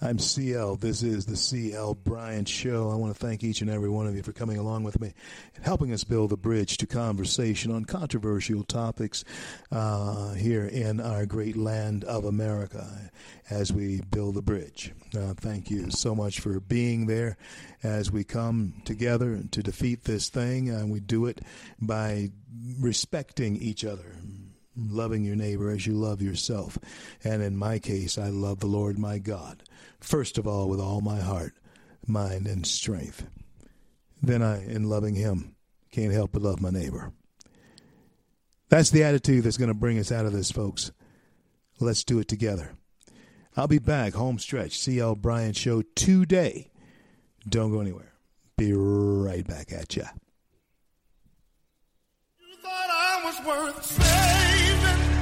S1: I'm CL. This is the CL Bryant Show. I want to thank each and every one of you for coming along with me and helping us build a bridge to conversation on controversial topics uh, here in our great land of America as we build the bridge. Uh, thank you so much for being there as we come together to defeat this thing. And we do it by respecting each other, loving your neighbor as you love yourself. And in my case, I love the Lord my God first of all with all my heart, mind, and strength. Then I, in loving him, can't help but love my neighbor. That's the attitude that's going to bring us out of this, folks. Let's do it together. I'll be back, home stretch, CL Bryant Show today. Don't go anywhere. Be right back at ya.
S3: You thought I was worth saving,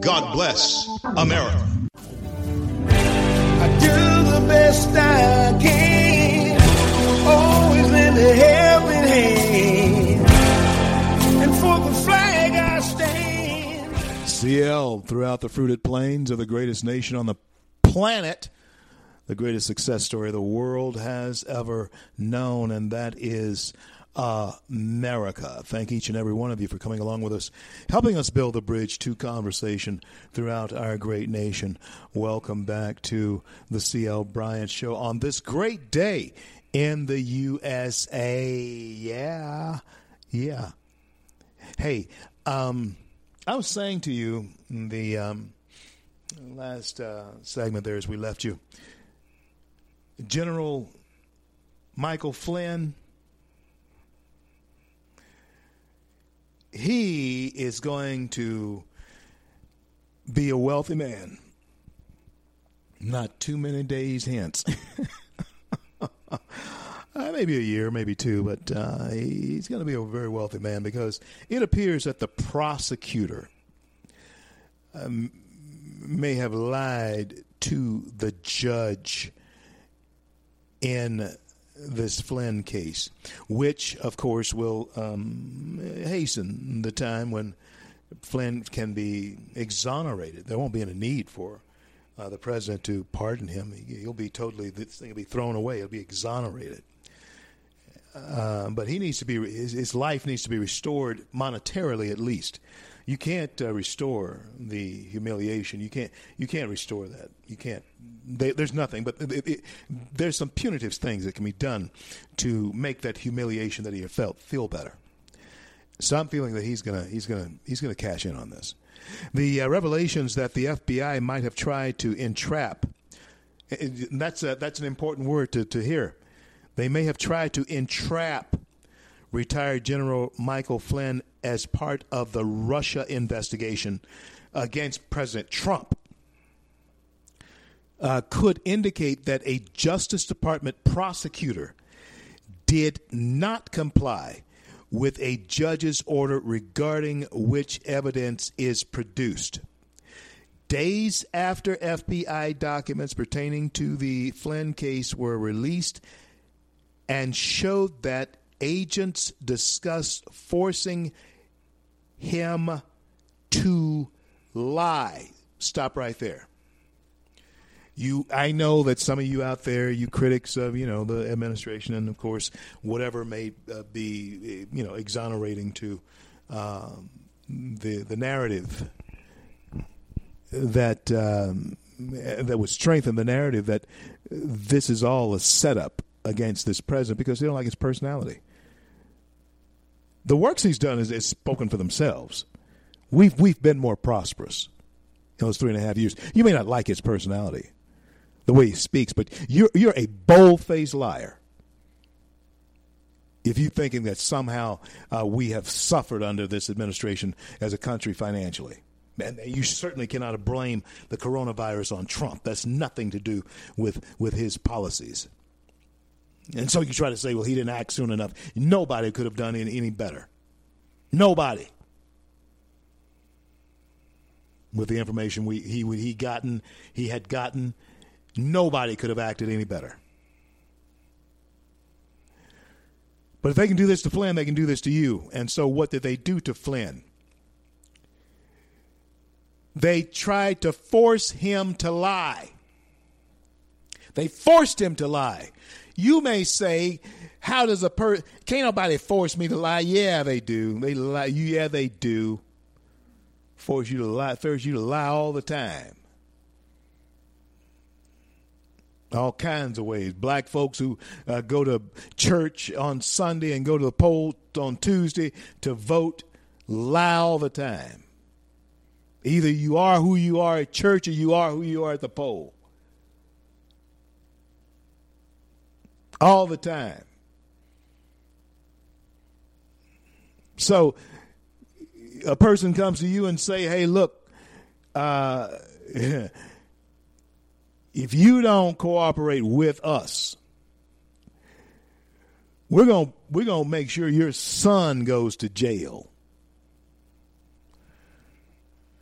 S5: God bless America.
S3: I do the best I can, always lend a helping hand, and for the flag I stand.
S1: CL throughout the fruited plains of the greatest nation on the planet, the greatest success story the world has ever known, and that is America. Thank each and every one of you for coming along with us, helping us build a bridge to conversation throughout our great nation. Welcome back to the CL Bryant Show on this great day in the USA. Yeah, yeah. Hey, um, I was saying to you in the um, last uh, segment there as we left you, General Michael Flynn. He is going to be a wealthy man. Not too many days hence. uh, maybe a year, maybe two, but uh, he's going to be a very wealthy man because it appears that the prosecutor um, may have lied to the judge in this Flynn case, which, of course, will um, hasten the time when Flynn can be exonerated. There won't be any need for uh, the president to pardon him. He, will be totally, this thing will be thrown away. He'll be exonerated. Uh, but he needs to be, his, his, life needs to be restored monetarily at least. You can't uh, restore the humiliation. You can't. You can't restore that. You can't. They, there's nothing. But it, it, there's some punitive things that can be done to make that humiliation that he felt feel better. So I'm feeling that he's gonna he's gonna he's gonna cash in on this. The uh, revelations that the FBI might have tried to entrap. That's a, that's an important word to, to hear. They may have tried to entrap retired General Michael Flynn as part of the Russia investigation against President Trump. Uh, could indicate that a Justice Department prosecutor did not comply with a judge's order regarding which evidence is produced. Days after FBI documents pertaining to the Flynn case were released and showed that agents discussed forcing him to lie. Stop right there. You, I know that some of you out there, you critics of you know the administration, and of course whatever may uh, be you know exonerating to um, the the narrative that um, that would strengthen the narrative that this is all a setup against this president because they don't like his personality. The works he's done is, is spoken for themselves. We've we've been more prosperous in those three and a half years. You may not like his personality, the way he speaks, but you're you're a bold faced liar if you're thinking that somehow uh, we have suffered under this administration as a country financially. And you certainly cannot blame the coronavirus on Trump. That's nothing to do with, with his policies. And so you try to say, well, he didn't act soon enough. Nobody could have done any, any better. Nobody. With the information we, he, he, gotten, he had gotten, nobody could have acted any better. But if they can do this to Flynn, they can do this to you. And so what did they do to Flynn? They tried to force him to lie. They forced him to lie. You may say, how does a person, can't nobody force me to lie? Yeah, they do. They lie. Yeah, they do. Force you to lie, force you to lie all the time. all kinds of ways. Black folks who uh, go to church on Sunday and go to the poll on Tuesday to vote lie all the time. Either you are who you are at church or you are who you are at the poll. All the time. So a person comes to you and say, "Hey, look, uh, if you don't cooperate with us, we're going we're going to make sure your son goes to jail.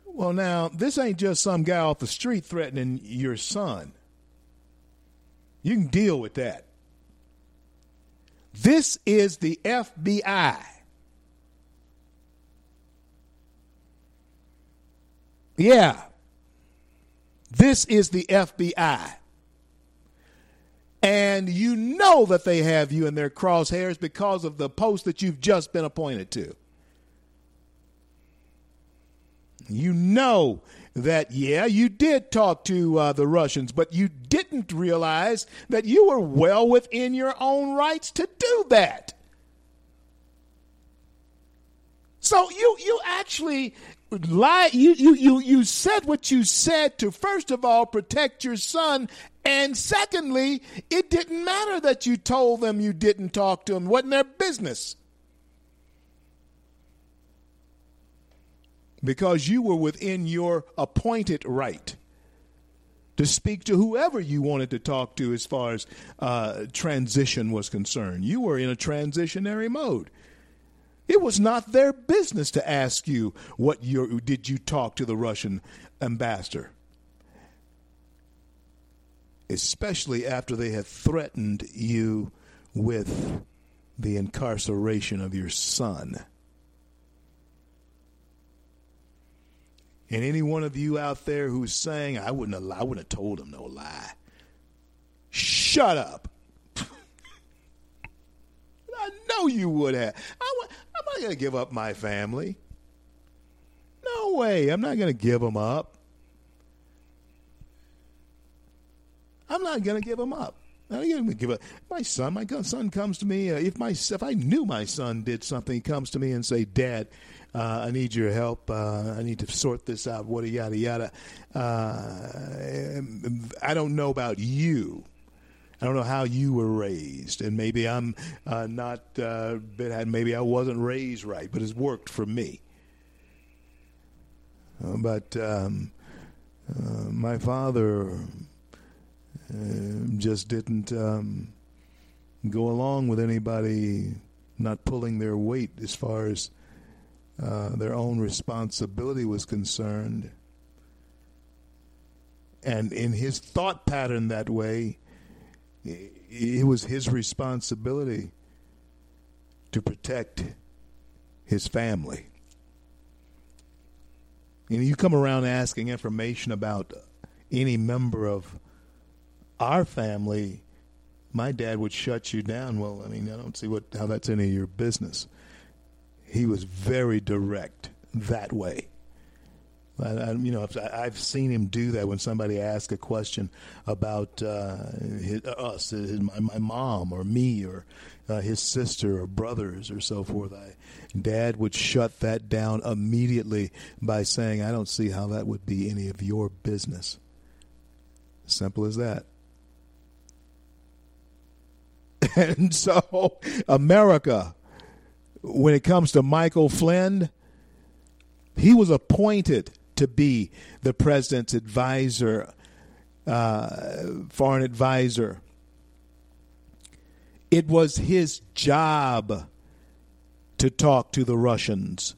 S1: Well, now, this ain't just some guy off the street threatening your son. You can deal with that. This is the FBI. Yeah. This is the FBI. And you know that they have you in their crosshairs because of the post that you've just been appointed to. You know that, yeah, you did talk to uh, the Russians, but you didn't realize that you were well within your own rights to do that. So you you actually lie you, you you you said what you said to first of all protect your son and secondly it didn't matter that you told them you didn't talk to them it wasn't their business because you were within your appointed right to speak to whoever you wanted to talk to as far as uh, transition was concerned you were in a transitionary mode it was not their business to ask you what you did you talk to the Russian ambassador. Especially after they had threatened you with the incarceration of your son. And any one of you out there who's saying, I wouldn't have, I wouldn't have told him no lie. Shut up. I know you would have. I, I'm not going to give up my family. No way. I'm not going to give them up. I'm not going to give them up. I'm not going to give up. My son, my son comes to me. Uh, if my if I knew my son did something, he comes to me and say, "Dad, uh, I need your help. Uh, I need to sort this out. What yada yada." Uh, I don't know about you. I don't know how you were raised, and maybe I'm uh, not. Uh, maybe I wasn't raised right, but it's worked for me. Uh, but um, my father just didn't um, go along with anybody not pulling their weight as far as uh, their own responsibility was concerned. And in his thought pattern that way, it was his responsibility to protect his family. And you come around asking information about any member of our family, my dad would shut you down. Well, I mean, I don't see what how that's any of your business. He was very direct that way. I, I, you know, I've seen him do that when somebody asks a question about uh, his, us, his, my, my, mom or me or uh, his sister or brothers or so forth. I, Dad would shut that down immediately by saying, "I don't see how that would be any of your business." Simple as that. And so, America, when it comes to Michael Flynn, he was appointed to be the president's advisor, uh, foreign advisor. It was his job to talk to the Russians.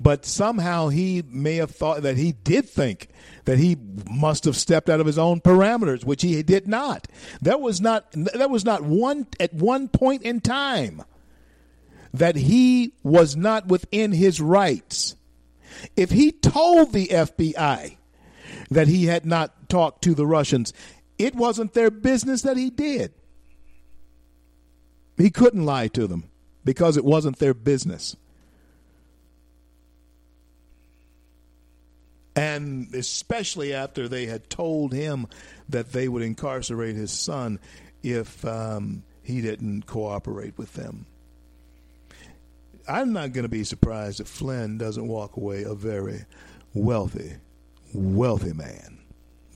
S1: But somehow he may have thought that he did think that he must have stepped out of his own parameters, which he did not. That was not that was not one at one point in time that he was not within his rights if he told the FBI that he had not talked to the Russians, it wasn't their business that he did. He couldn't lie to them because it wasn't their business. And especially after they had told him that they would incarcerate his son if um, he didn't cooperate with them. I'm not going to be surprised if Flynn doesn't walk away a very wealthy, wealthy man.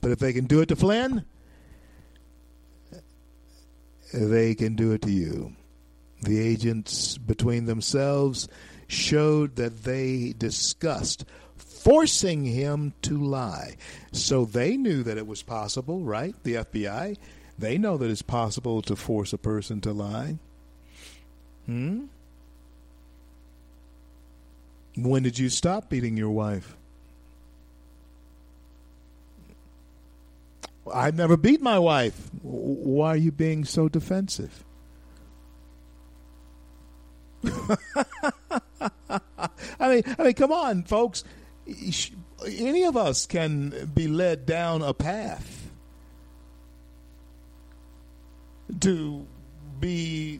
S1: But if they can do it to Flynn, they can do it to you. The agents between themselves showed that they discussed forcing him to lie. So they knew that it was possible, right? The FBI, they know that it's possible to force a person to lie. Hmm? When did you stop beating your wife? I've never beat my wife. Why are you being so defensive? I mean, I mean, come on, folks. Any of us can be led down a path to be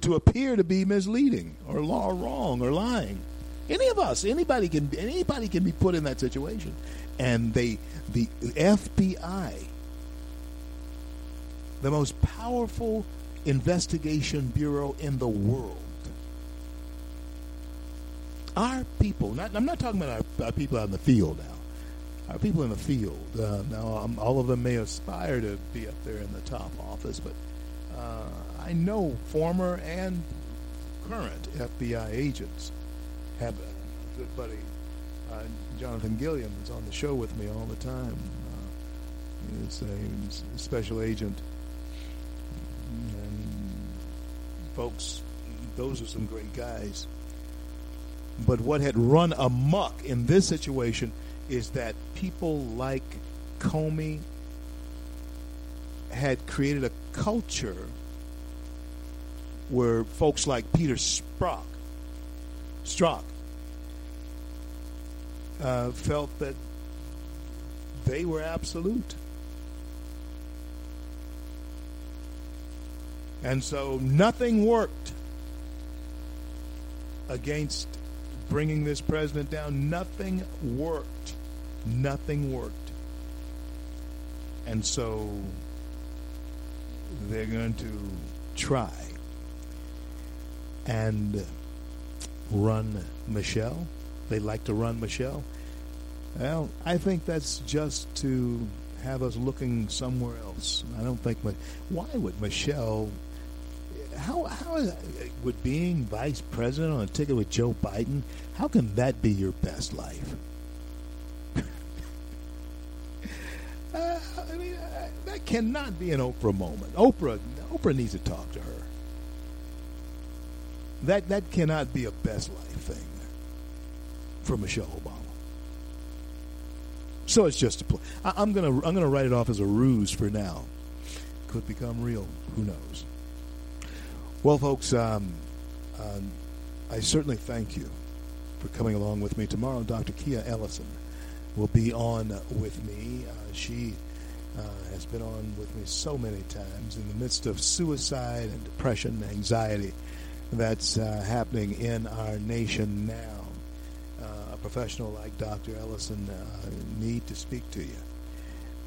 S1: to appear to be misleading or law wrong or lying. Any of us, anybody can anybody can be put in that situation, and they the FBI, the most powerful investigation bureau in the world. Our people, not, I'm not talking about our, our, people out in the field now. Our people in the field. Uh, now, um, all of them may aspire to be up there in the top office, but uh, I know former and current FBI agents have a good buddy, uh, Jonathan Gilliam, is on the show with me all the time. Uh, he's a special agent. And folks, those are some great guys. But what had run amok in this situation is that people like Comey had created a culture where folks like Peter Strzok Strzok uh, felt that they were absolute. And so nothing worked against bringing this president down. Nothing worked. Nothing worked. And so they're going to try and run Michelle. They like to run Michelle. Well, I think that's just to have us looking somewhere else. I don't think. Why would Michelle? How how is, would being vice president on a ticket with Joe Biden? How can that be your best life? uh, I mean, uh, that cannot be an Oprah moment. Oprah Oprah needs to talk to her. That that cannot be a best life thing for Michelle Obama. So it's just a play. I, am gonna I'm gonna write it off as a ruse for now. Could become real. Who knows? Well, folks, um, um, I certainly thank you for coming along with me tomorrow. Dr. Kia Ellison will be on with me. Uh, she uh, has been on with me so many times in the midst of suicide and depression, and anxiety that's uh, happening in our nation now A professional like Dr. Ellison uh, need to speak to you.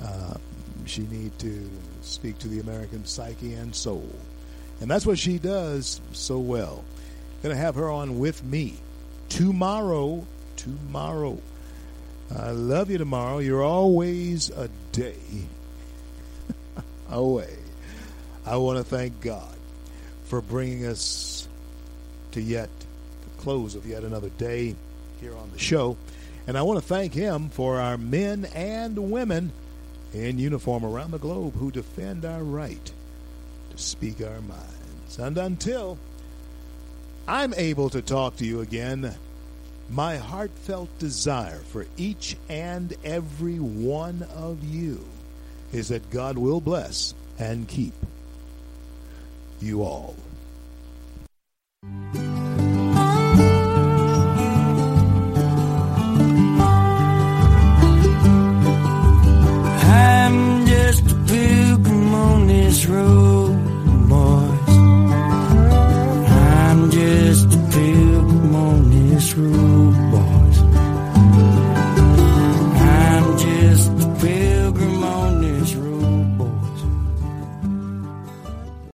S1: Uh, she need to speak to the American psyche and soul. And that's what she does so well. Going to have her on with me tomorrow. Tomorrow. I love you tomorrow. You're always a day away. I want to thank God for bringing us to yet the close of yet another day here on the show. And I want to thank him for our men and women in uniform around the globe who defend our right to speak our minds. And until I'm able to talk to you again, my heartfelt desire for each and every one of you is that God will bless and keep you all. This road, boys. I'm just a pilgrim on this road.